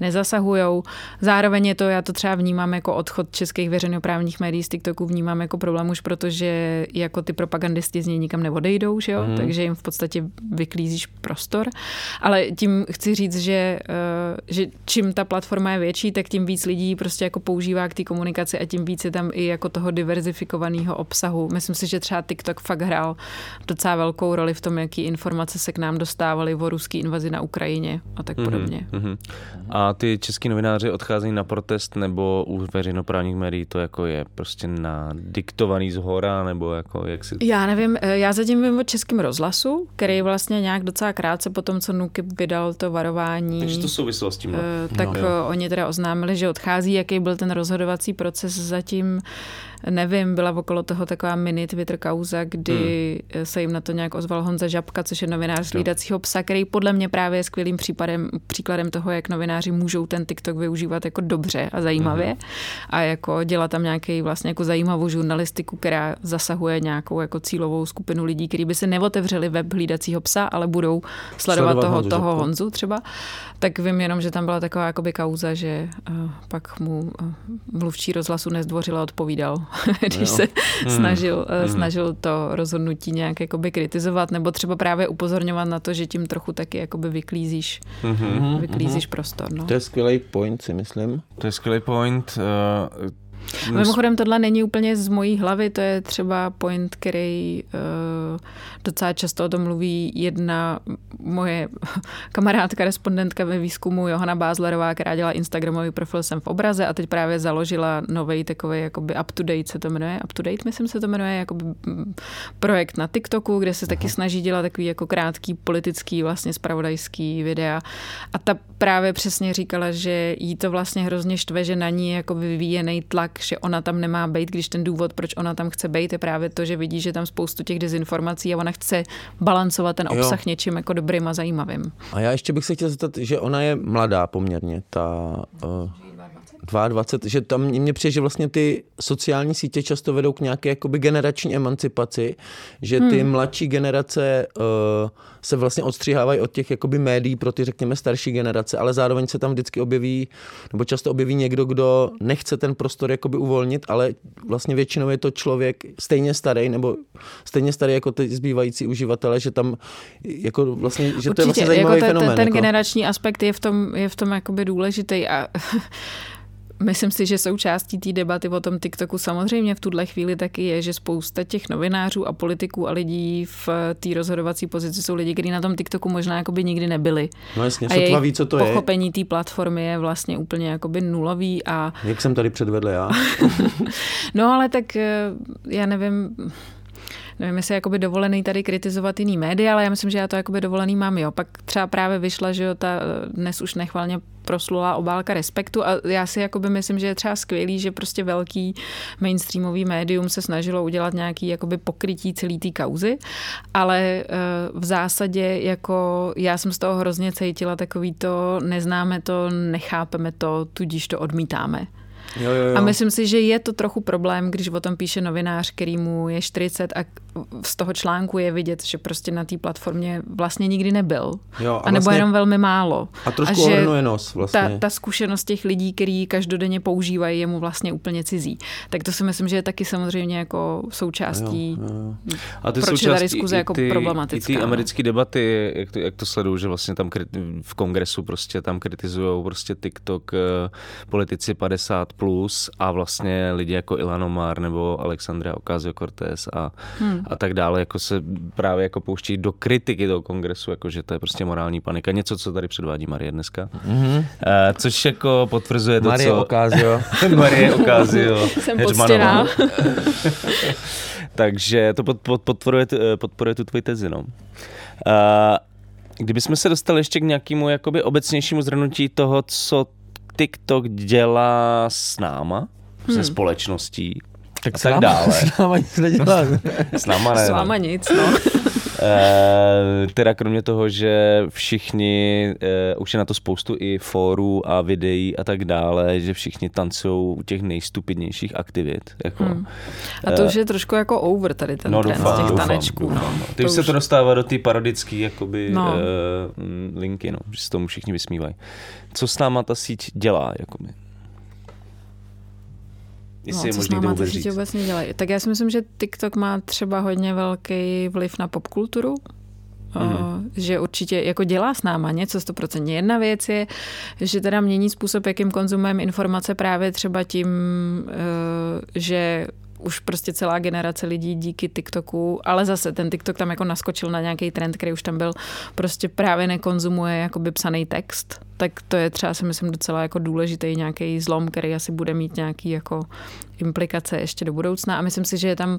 nezasahujou. Zároveň je to, já to třeba vnímám jako odchod českých veřejnoprávních médií z TikToku, vnímám jako problém už, protože jako ty propagandisti z něj nikam neodejdou, že jo? Mhm. Mm. takže jim v podstatě vyklízíš prostor. Ale tím chci říct, že, eh, že čím ta platforma je větší, tak tím víc lidí prostě jako používá k té komunikaci a tím víc je tam i jako toho diverzifikovaného obsahu. Myslím si, že třeba TikTok fakt hrál docela velkou roli v tom, jaký informace se k nám dostávaly o ruský invazi na Ukrajině a tak podobně. Mhm. A ty český novináři odcházejí na protest nebo u veřejnoprávních médií to jako je prostě na diktovaný z hora, nebo jako jak si... Já nevím, eh, já zatím vím o českém rozhlasu, který vlastně nějak docela krátce po tom, co Nukip vydal to varování, Takže to souviselo s tím. eh, tak No. no. oni teda oznámili, že odchází, jaký byl ten rozhodovací proces zatím, nevím, byla okolo toho taková mini Twitter kauza, kdy hmm. se jim na to nějak ozval Honza Žabka, což je novinář z Lídacího psa, který podle mě právě je skvělým případem, příkladem toho, jak novináři můžou ten TikTok využívat jako dobře a zajímavě hmm. a jako dělat tam nějaký vlastně jako zajímavou žurnalistiku, která zasahuje nějakou jako cílovou skupinu lidí, kteří by si neotevřeli web Hlídacího psa, ale budou sledovat, Sledovat toho, Honzu toho. Honzu třeba. Tak vím jenom, že tam byla taková jakoby kauza, že uh, pak mu uh, mluvčí rozhlasu nezdvořila odpovídal, když se Hmm. snažil, uh, snažil to rozhodnutí nějak jakoby kritizovat, nebo třeba právě upozorňovat na to, že tím trochu taky jakoby vyklízíš, Mhm. vyklízíš prostor. No. To je skvělý point, si myslím. To je skvělý point. Uh, A Mimochodem, tohle není úplně z mojí hlavy, to je třeba point, který uh, docela často o tom mluví jedna moje kamarádka, respondentka ve výzkumu Johana Bázlerová, která dělá Instagramový profil Jsem v obraze a teď právě založila nový takový jakoby up-to-date se to jmenuje, up-to-date myslím se to jmenuje, jakoby mm, projekt na TikToku, kde se taky snaží dělat takový jako krátký politický vlastně spravodajský videa. A ta právě přesně říkala, že jí to vlastně hrozně štve, že na ní je jako vyvíjený tlak, že ona tam nemá být, když ten důvod, proč ona tam chce být, je právě to, že vidí, že tam spoustu těch dezinformací a ona chce balancovat ten Jo. obsah něčím jako dobrým a zajímavým. A já ještě bych se chtěl zeptat, že ona je mladá poměrně, ta... Uh, 22, že tam mně přijde, že vlastně ty sociální sítě často vedou k nějaké jakoby generační emancipaci, že ty hmm. mladší generace uh, se vlastně odstřihávají od těch jakoby médií pro ty, řekněme, starší generace, ale zároveň se tam vždycky objeví, nebo často objeví někdo, kdo nechce ten prostor jakoby uvolnit, ale vlastně většinou je to člověk stejně starý, nebo stejně starý jako ty zbývající uživatelé, že tam jako vlastně, že to je vlastně zajímavý jako ten, fenomén. ten jako. generační aspekt je v tom, je v tom jakoby důležitý a Myslím si, že součástí té debaty o tom TikToku samozřejmě v tuhle chvíli taky je, že spousta těch novinářů a politiků a lidí v té rozhodovací pozici jsou lidi, kteří na tom TikToku možná jakoby nikdy nebyli. No jasně, a sotva ví, co to je. pochopení té platformy je vlastně úplně jakoby nulový a Jak jsem tady předvedl já. No ale tak eh, já nevím, nevím, jestli je jakoby dovolený tady kritizovat jiný média, ale já myslím, že já to jakoby dovolený mám, jo. Pak třeba právě vyšla, že jo, ta dnes už nechvalně proslula obálka Respektu a já si jakoby myslím, že je třeba skvělý, že prostě velký mainstreamový médium se snažilo udělat nějaký jakoby pokrytí celý té kauzy, ale eh, v zásadě jako já jsem z toho hrozně cítila takový to, neznáme to, nechápeme to, tudíž to odmítáme. Jo, jo, jo. A myslím si, že je to trochu problém, když o tom píše novinář, který mu je 40 a z toho článku je vidět, že prostě na té platformě vlastně nikdy nebyl. Jo, a a, nebo vlastně- jenom velmi málo. A trošku že ohrnuje nos vlastně. Ta, ta zkušenost těch lidí, který každodenně používají, je mu vlastně úplně cizí. Tak to si myslím, že je taky samozřejmě jako součástí, Jo, jo, jo. A ty proč je ta diskuze jako ty, problematická. I ty americké debaty, jak to, jak to sleduju, že vlastně tam kriti- v kongresu prostě tam kritizují prostě TikTok eh, politici 50 plus a vlastně lidi jako Ilan Omar nebo Alexandria Ocasio-Cortez a, hmm. A tak dále, jako se právě jako pouští do kritiky toho kongresu, jako že to je prostě morální panika. Něco, co tady předvádí Marie dneska. Mm-hmm. Uh, což jako potvrzuje to, Marie co... Ocasio. Marie Ocasio. Jsem poctěná. Takže to pod, pod, podporuje, tu- eh, podporuje tu tvoji tezi. No. Uh, kdybychom se dostali ještě k nějakému jakoby obecnějšímu zhrnutí toho, co TikTok dělá s náma, hmm. se společností a s tak náma- dále. S náma nic nedělá. S náma ne. S váma nic, no. Eh, teda kromě toho, že všichni, eh, už je na to spoustu i fórů a videí a tak dále, že všichni tancují u těch nejstupidnějších aktivit. Jako, Hmm. A to už je trošku jako over tady ten no, trend doufám, těch doufám, tanečků. Doufám, no. To Teď už se to dostává do té parodické jakoby, No. no. uh, linky, no, že se tomu všichni vysmívají. Co s náma ta síť dělá? Jakoby? Jestli je No, s možný to vůbec říct. vůbec nedělají. Tak já si myslím, že TikTok má třeba hodně velký vliv na popkulturu. Mm. že určitě jako dělá s náma něco stoprocentně. Jedna věc je, že teda mění způsob, jakým konzumujeme informace právě třeba tím, eh, že už prostě celá generace lidí díky TikToku, ale zase ten TikTok tam jako naskočil na nějaký trend, který už tam byl, prostě právě nekonzumuje jakoby psaný text, tak to je třeba si myslím docela jako důležitý nějaký zlom, který asi bude mít nějaký jako implikace ještě do budoucna a myslím si, že je tam,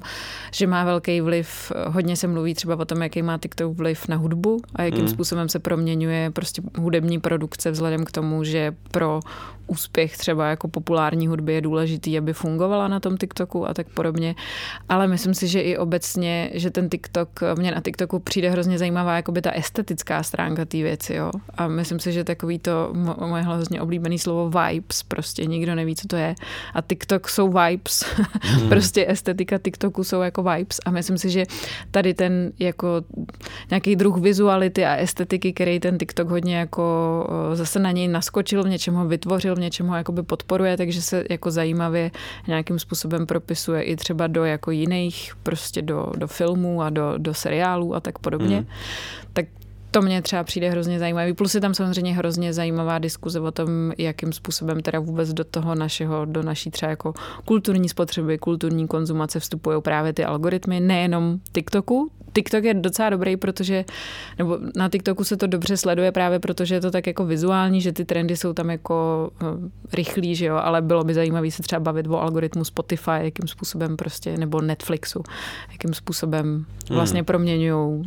že má velký vliv, hodně se mluví třeba o tom, jaký má TikTok vliv na hudbu a jakým mm. způsobem se proměňuje prostě hudební produkce vzhledem k tomu, že pro úspěch třeba jako populární hudby je důležitý, aby fungovala na tom TikToku a tak podobně. Ale myslím si, že i obecně, že ten TikTok, mě na TikToku přijde hrozně zajímavá jakoby ta estetická stránka té věci, jo. A myslím si, že takový to mo- moje hrozně oblíbený slovo vibes, prostě nikdo neví, co to je. A TikTok jsou vibes. Hmm. prostě estetika TikToku jsou jako vibes. A myslím si, že tady ten jako nějaký druh vizuality a estetiky, který ten TikTok hodně jako zase na něj naskočil, v něčem ho vytvořil, v něčem ho jakoby podporuje, takže se jako zajímavě nějakým způsobem propisuje i třeba do jako jiných, prostě do, do filmů a do, do seriálů a tak podobně. Mm. Tak to mě třeba přijde hrozně zajímavý. Plus je tam samozřejmě hrozně zajímavá diskuze o tom, jakým způsobem teda vůbec do toho našeho, do naší třeba jako kulturní spotřeby, kulturní konzumace vstupují právě ty algoritmy, nejenom TikToku. TikTok je docela dobrý, protože, nebo na TikToku se to dobře sleduje právě protože je to tak jako vizuální, že ty trendy jsou tam jako uh, rychlí, že jo, ale bylo by zajímavé se třeba bavit o algoritmu Spotify, jakým způsobem prostě, nebo Netflixu, jakým způsobem vlastně proměňují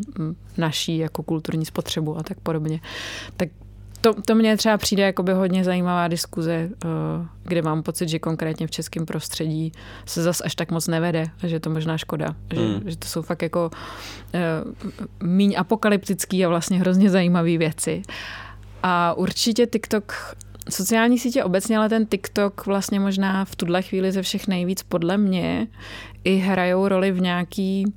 naší jako kulturní spotřebu a tak podobně. Tak to, to mně třeba přijde jakoby hodně zajímavá diskuze, eh, kde mám pocit, že konkrétně v českém prostředí se zas až tak moc nevede a že je to možná škoda. Že, Hmm. že to jsou fakt jako uh, míň apokalyptický a vlastně hrozně zajímavé věci. A určitě TikTok Sociální sítě obecně, ale ten TikTok vlastně možná v tuhle chvíli ze všech nejvíc podle mě i hrajou roli v nějaký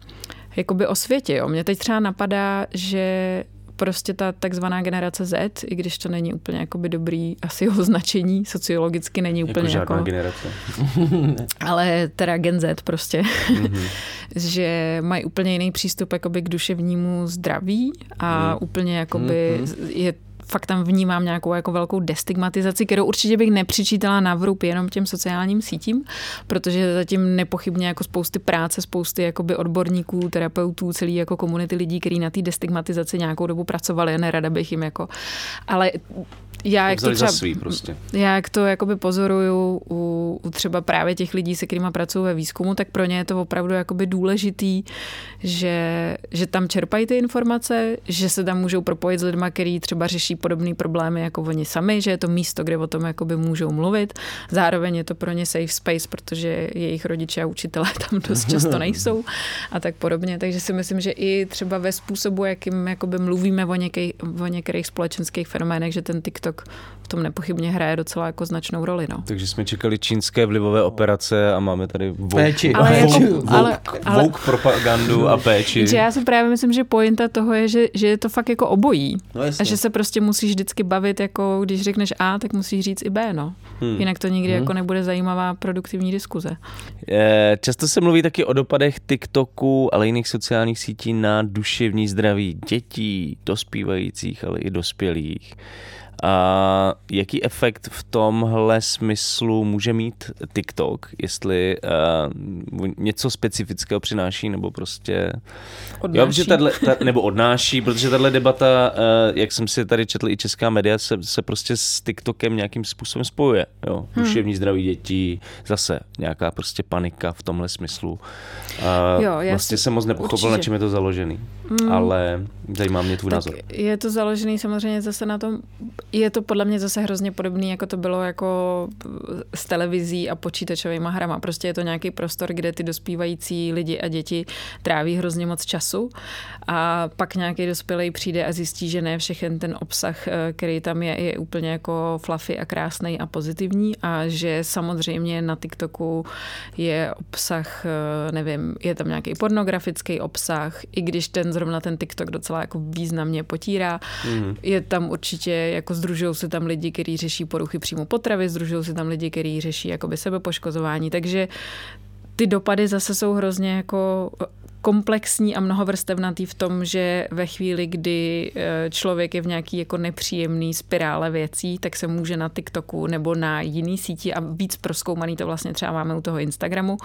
jakoby osvětě. Jo. Mně teď třeba napadá, že prostě ta takzvaná generace Z, i když to není úplně jakoby dobrý asi označení, sociologicky není úplně Jako žádná jako, generace. ale teda Gen Z prostě, Mhm. mm-hmm. že mají úplně jiný přístup jakoby k duševnímu zdraví a mm. úplně jakoby mm-hmm. je fakt tam vnímám nějakou jako velkou destigmatizaci, kterou určitě bych nepřičítala na vrub jenom těm sociálním sítím, protože zatím nepochybně jako spousty práce, spousty jakoby odborníků, terapeutů, celý jako komunity lidí, kteří na té destigmatizaci nějakou dobu pracovali, a nerada bych jim jako, ale já jak to za třeba, svý prostě. já jak to jakoby pozoruju u, u třeba právě těch lidí, se kterými pracuji ve výzkumu, tak pro ně je to opravdu jakoby důležitý, že, že tam čerpají ty informace, že se tam můžou propojit s lidmi, kteří třeba řeší podobné problémy jako oni sami, že je to místo, kde o tom jakoby můžou mluvit. Zároveň je to pro ně safe space, protože jejich rodiče a učitelé tam dost často nejsou a tak podobně. Takže si myslím, že i třeba ve způsobu, jakým jakoby mluvíme o, někej, o některých společenských fenoménech, že ten TikTok v tom nepochybně hraje docela jako značnou roli. No. Takže jsme čekali čínské vlivové operace a máme tady vouk, Péči. Ale jako- vouk, ale- ale- vouk propagandu a péči. Že já si právě myslím, že pointa toho je, že, že je to fakt jako obojí. No jasně. A že se prostě musíš vždycky bavit, jako když řekneš A, tak musíš říct i B, no. Hmm. Jinak to nikdy hmm. jako nebude zajímavá produktivní diskuze. Často se mluví taky o dopadech TikToku, ale jiných sociálních sítí na duševní zdraví dětí, dospívajících, ale i dospělých. A jaký efekt v tomhle smyslu může mít TikTok, jestli uh, něco specifického přináší, nebo prostě... Odnáší. Jo, protože tato, ta, nebo odnáší, protože tahle debata, uh, jak jsem si tady četl i česká média, se, se prostě s TikTokem nějakým způsobem spojuje. Jo? Duševní zdraví dětí, zase nějaká prostě panika v tomhle smyslu. Uh, Jo, já vlastně si- jsem moc nepochopil, určitě. na čem je to založený, mm. ale zajímá mě tvůj Tak názor. je to založený samozřejmě zase na tom, je to podle mě zase hrozně podobný, jako to bylo jako s televizí a počítačovými hrama. Prostě je to nějaký prostor, kde ty dospívající lidi a děti tráví hrozně moc času a pak nějaký dospělý přijde a zjistí, že ne všechen ten obsah, eh, který tam je, je úplně jako fluffy a krásný a pozitivní a že samozřejmě na TikToku je obsah, eh, nevím, je tam nějaký pornografický obsah, i když ten zrovna ten TikTok docela jako významně potírá. Mm. Je tam určitě, jako združují se tam lidi, kteří řeší poruchy příjmu potravy, združují se tam lidi, kteří řeší jakoby sebepoškozování, takže ty dopady zase jsou hrozně jako komplexní a mnohovrstevnatý v tom, že ve chvíli, kdy eh, člověk je v nějaký jako nepříjemný spirále věcí, tak se může na TikToku nebo na jiný síti a víc proskoumaný to vlastně třeba máme u toho Instagramu,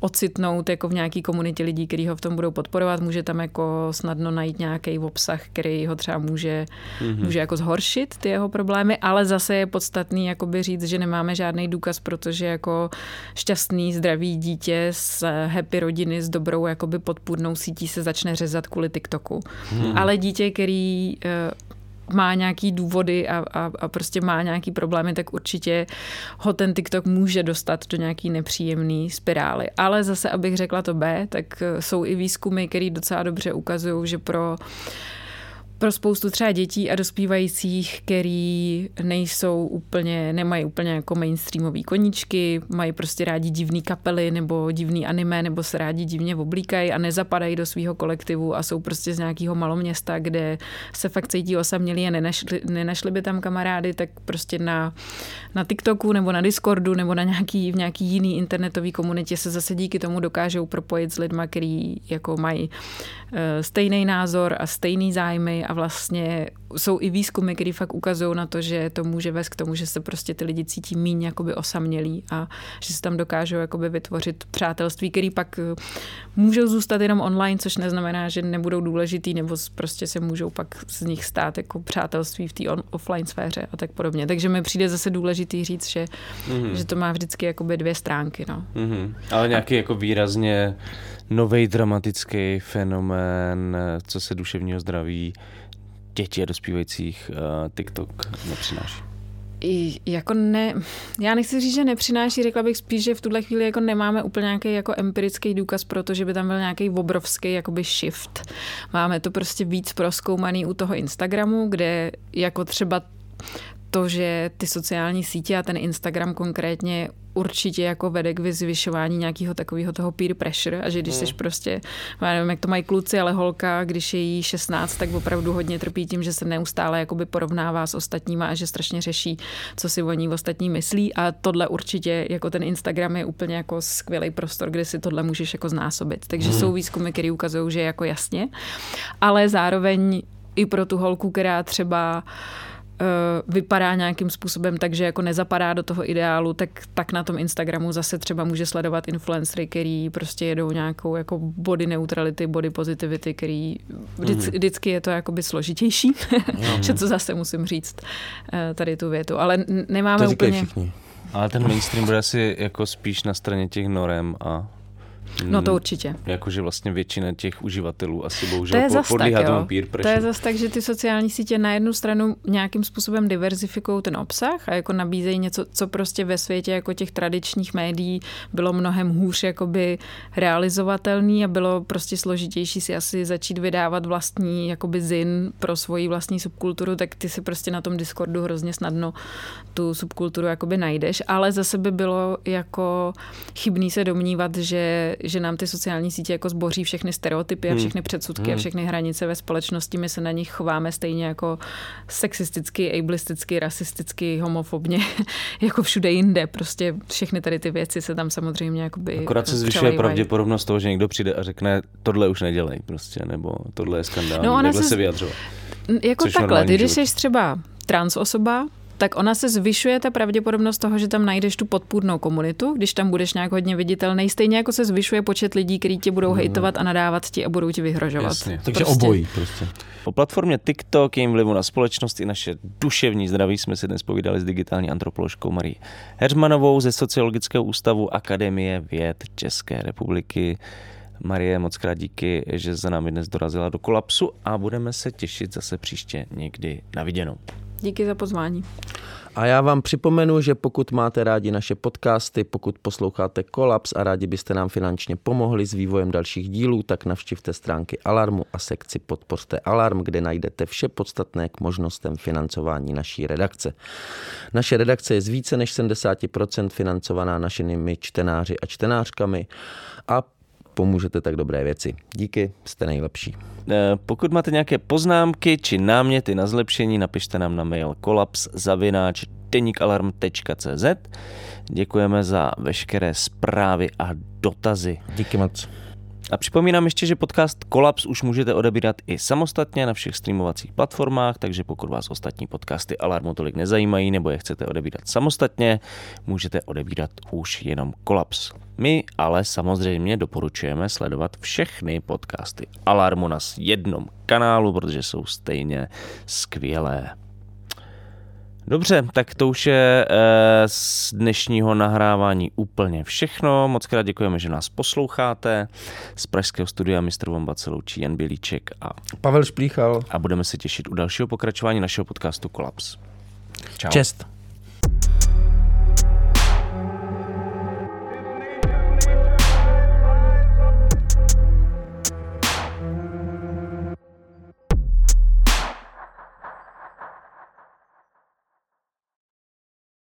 ocitnout jako v nějaký komunitě lidí, kteří ho v tom budou podporovat, může tam jako snadno najít nějaký obsah, který ho třeba může, mm-hmm. může jako zhoršit ty jeho problémy, ale zase je podstatný jakoby říct, že nemáme žádný důkaz, protože jako šťastný, zdravý dítě z happy rodiny s dobrou jakoby podpůrnou sítí se začne řezat kvůli TikToku. Hmm. Ale dítě, který eh, má nějaký důvody a, a, a prostě má nějaký problémy, tak určitě ho ten TikTok může dostat do nějaký nepříjemný spirály. Ale zase, abych řekla to B, tak eh, jsou i výzkumy, které docela dobře ukazují, že pro pro spoustu třeba dětí a dospívajících, který nejsou úplně, nemají úplně jako mainstreamové koníčky, mají prostě rádi divný kapely nebo divný anime, nebo se rádi divně oblíkají a nezapadají do svého kolektivu a jsou prostě z nějakého maloměsta, kde se fakt cítí osamělí a nenašli, nenašli by tam kamarády, tak prostě na, na TikToku nebo na Discordu nebo na nějaký, v nějaký jiný internetový komunitě se zase díky tomu dokážou propojit s lidma, který jako mají uh, stejný názor a stejný zájmy a vlastně jsou i výzkumy, které fakt ukazují na to, že to může vést k tomu, že se prostě ty lidi cítí míň jakoby osamělí a že se tam dokážou jakoby vytvořit přátelství, které pak eh, můžou zůstat jenom online, což neznamená, že nebudou důležitý, nebo prostě se můžou pak z nich stát jako přátelství v té offline sféře a tak podobně. Takže mi přijde zase důležitý říct, že, mm-hmm. že to má vždycky jakoby dvě stránky. No. Mm-hmm. Ale nějaký jako výrazně nový dramatický fenomén, co se duševního zdraví dětí a dospívajících uh, TikTok nepřináší. I jako ne, já nechci říct, že nepřináší, řekla bych spíš, že v tuhle chvíli jako nemáme úplně nějaký jako empirický důkaz pro to, že by tam byl nějaký obrovský jakoby shift. Máme to prostě víc proskoumaný u toho Instagramu, kde jako třeba to, že ty sociální sítě a ten Instagram konkrétně určitě jako vede k vyzvyšování nějakého takového toho peer pressure a že když hmm. jsi prostě, já nevím, jak to mají kluci, ale holka, když je jí 16, tak opravdu hodně trpí tím, že se neustále jakoby porovnává s ostatníma a že strašně řeší, co si o ní ostatní myslí a tohle určitě, jako ten Instagram je úplně jako skvělý prostor, kde si tohle můžeš jako znásobit. Takže hmm. jsou výzkumy, které ukazují, že jako jasně, ale zároveň i pro tu holku, která třeba vypadá nějakým způsobem tak, že jako nezapadá do toho ideálu, tak, tak na tom Instagramu zase třeba může sledovat influencery, který prostě jedou nějakou jako body neutrality, body positivity, který vždycky, mhm. vždycky je to jakoby složitější, že to zase musím říct eh, tady tu větu, ale nemáme to úplně... Všichni. Ale ten mainstream bude asi jako spíš na straně těch norem a No to určitě. Jakože vlastně většina těch uživatelů asi bohužel to je podlíhá tomu peer pressure. To je zase tak, že ty sociální sítě na jednu stranu nějakým způsobem diverzifikují ten obsah a jako nabízejí něco, co prostě ve světě jako těch tradičních médií bylo mnohem hůř jakoby realizovatelný a bylo prostě složitější si asi začít vydávat vlastní jakoby zin pro svoji vlastní subkulturu, tak ty si prostě na tom Discordu hrozně snadno tu subkulturu jakoby najdeš, ale zase by bylo jako chybný se domnívat, že že nám ty sociální sítě jako zboří všechny stereotypy a hmm. všechny předsudky hmm. a všechny hranice ve společnosti. My se na nich chováme stejně jako sexisticky, ableisticky, rasisticky, homofobně, jako všude jinde. Prostě všechny tady ty věci se tam samozřejmě jakoby Akorát se zvyšuje pravděpodobnost toho, že někdo přijde a řekne, tohle už nedělej prostě, nebo tohle je skandál, no, takhle se, se vyjadřovat. Jako Což takhle, ty, když jsi třeba trans osoba, tak ona se zvyšuje ta pravděpodobnost toho, že tam najdeš tu podpůrnou komunitu, když tam budeš nějak hodně viditelný, stejně jako se zvyšuje počet lidí, kteří tě budou hejtovat a nadávat ti a budou ti vyhrožovat. Jasně. Takže prostě. obojí prostě. Po platformě TikTok, jejím vlivu na společnost i naše duševní zdraví jsme si dnes povídali s digitální antropoložkou Marí Heřmanovou ze Sociologického ústavu Akademie věd České republiky. Marie, moc krát díky, že za námi dnes dorazila do kolapsu a budeme se těšit zase příště někdy na viděnou. Díky za pozvání. A já vám připomenu, že pokud máte rádi naše podcasty, pokud posloucháte Kolaps a rádi byste nám finančně pomohli s vývojem dalších dílů, tak navštivte stránky Alarmu a sekci Podpořte Alarm, kde najdete vše podstatné k možnostem financování naší redakce. Naše redakce je z více než 70% financovaná našimi čtenáři a čtenářkami a pomůžete tak dobré věci. Díky, jste nejlepší. Eh, pokud máte nějaké poznámky či náměty na zlepšení, napište nám na mail kolapszavináč.denikalarm.cz Děkujeme za veškeré zprávy a dotazy. Díky moc. A připomínám ještě, že podcast Kolaps už můžete odebírat i samostatně na všech streamovacích platformách, takže pokud vás ostatní podcasty Alarmu tolik nezajímají nebo je chcete odebírat samostatně, můžete odebírat už jenom Kolaps. My ale samozřejmě doporučujeme sledovat všechny podcasty Alarmu na jednom kanálu, protože jsou stejně skvělé. Dobře, tak to už je e, z dnešního nahrávání úplně všechno. Moc krát děkujeme, že nás posloucháte. Z Pražského studia mistr Vomba se loučí Jan Bělíček a Pavel Šplíchal. A budeme se těšit u dalšího pokračování našeho podcastu Kolaps. Čau. Čest.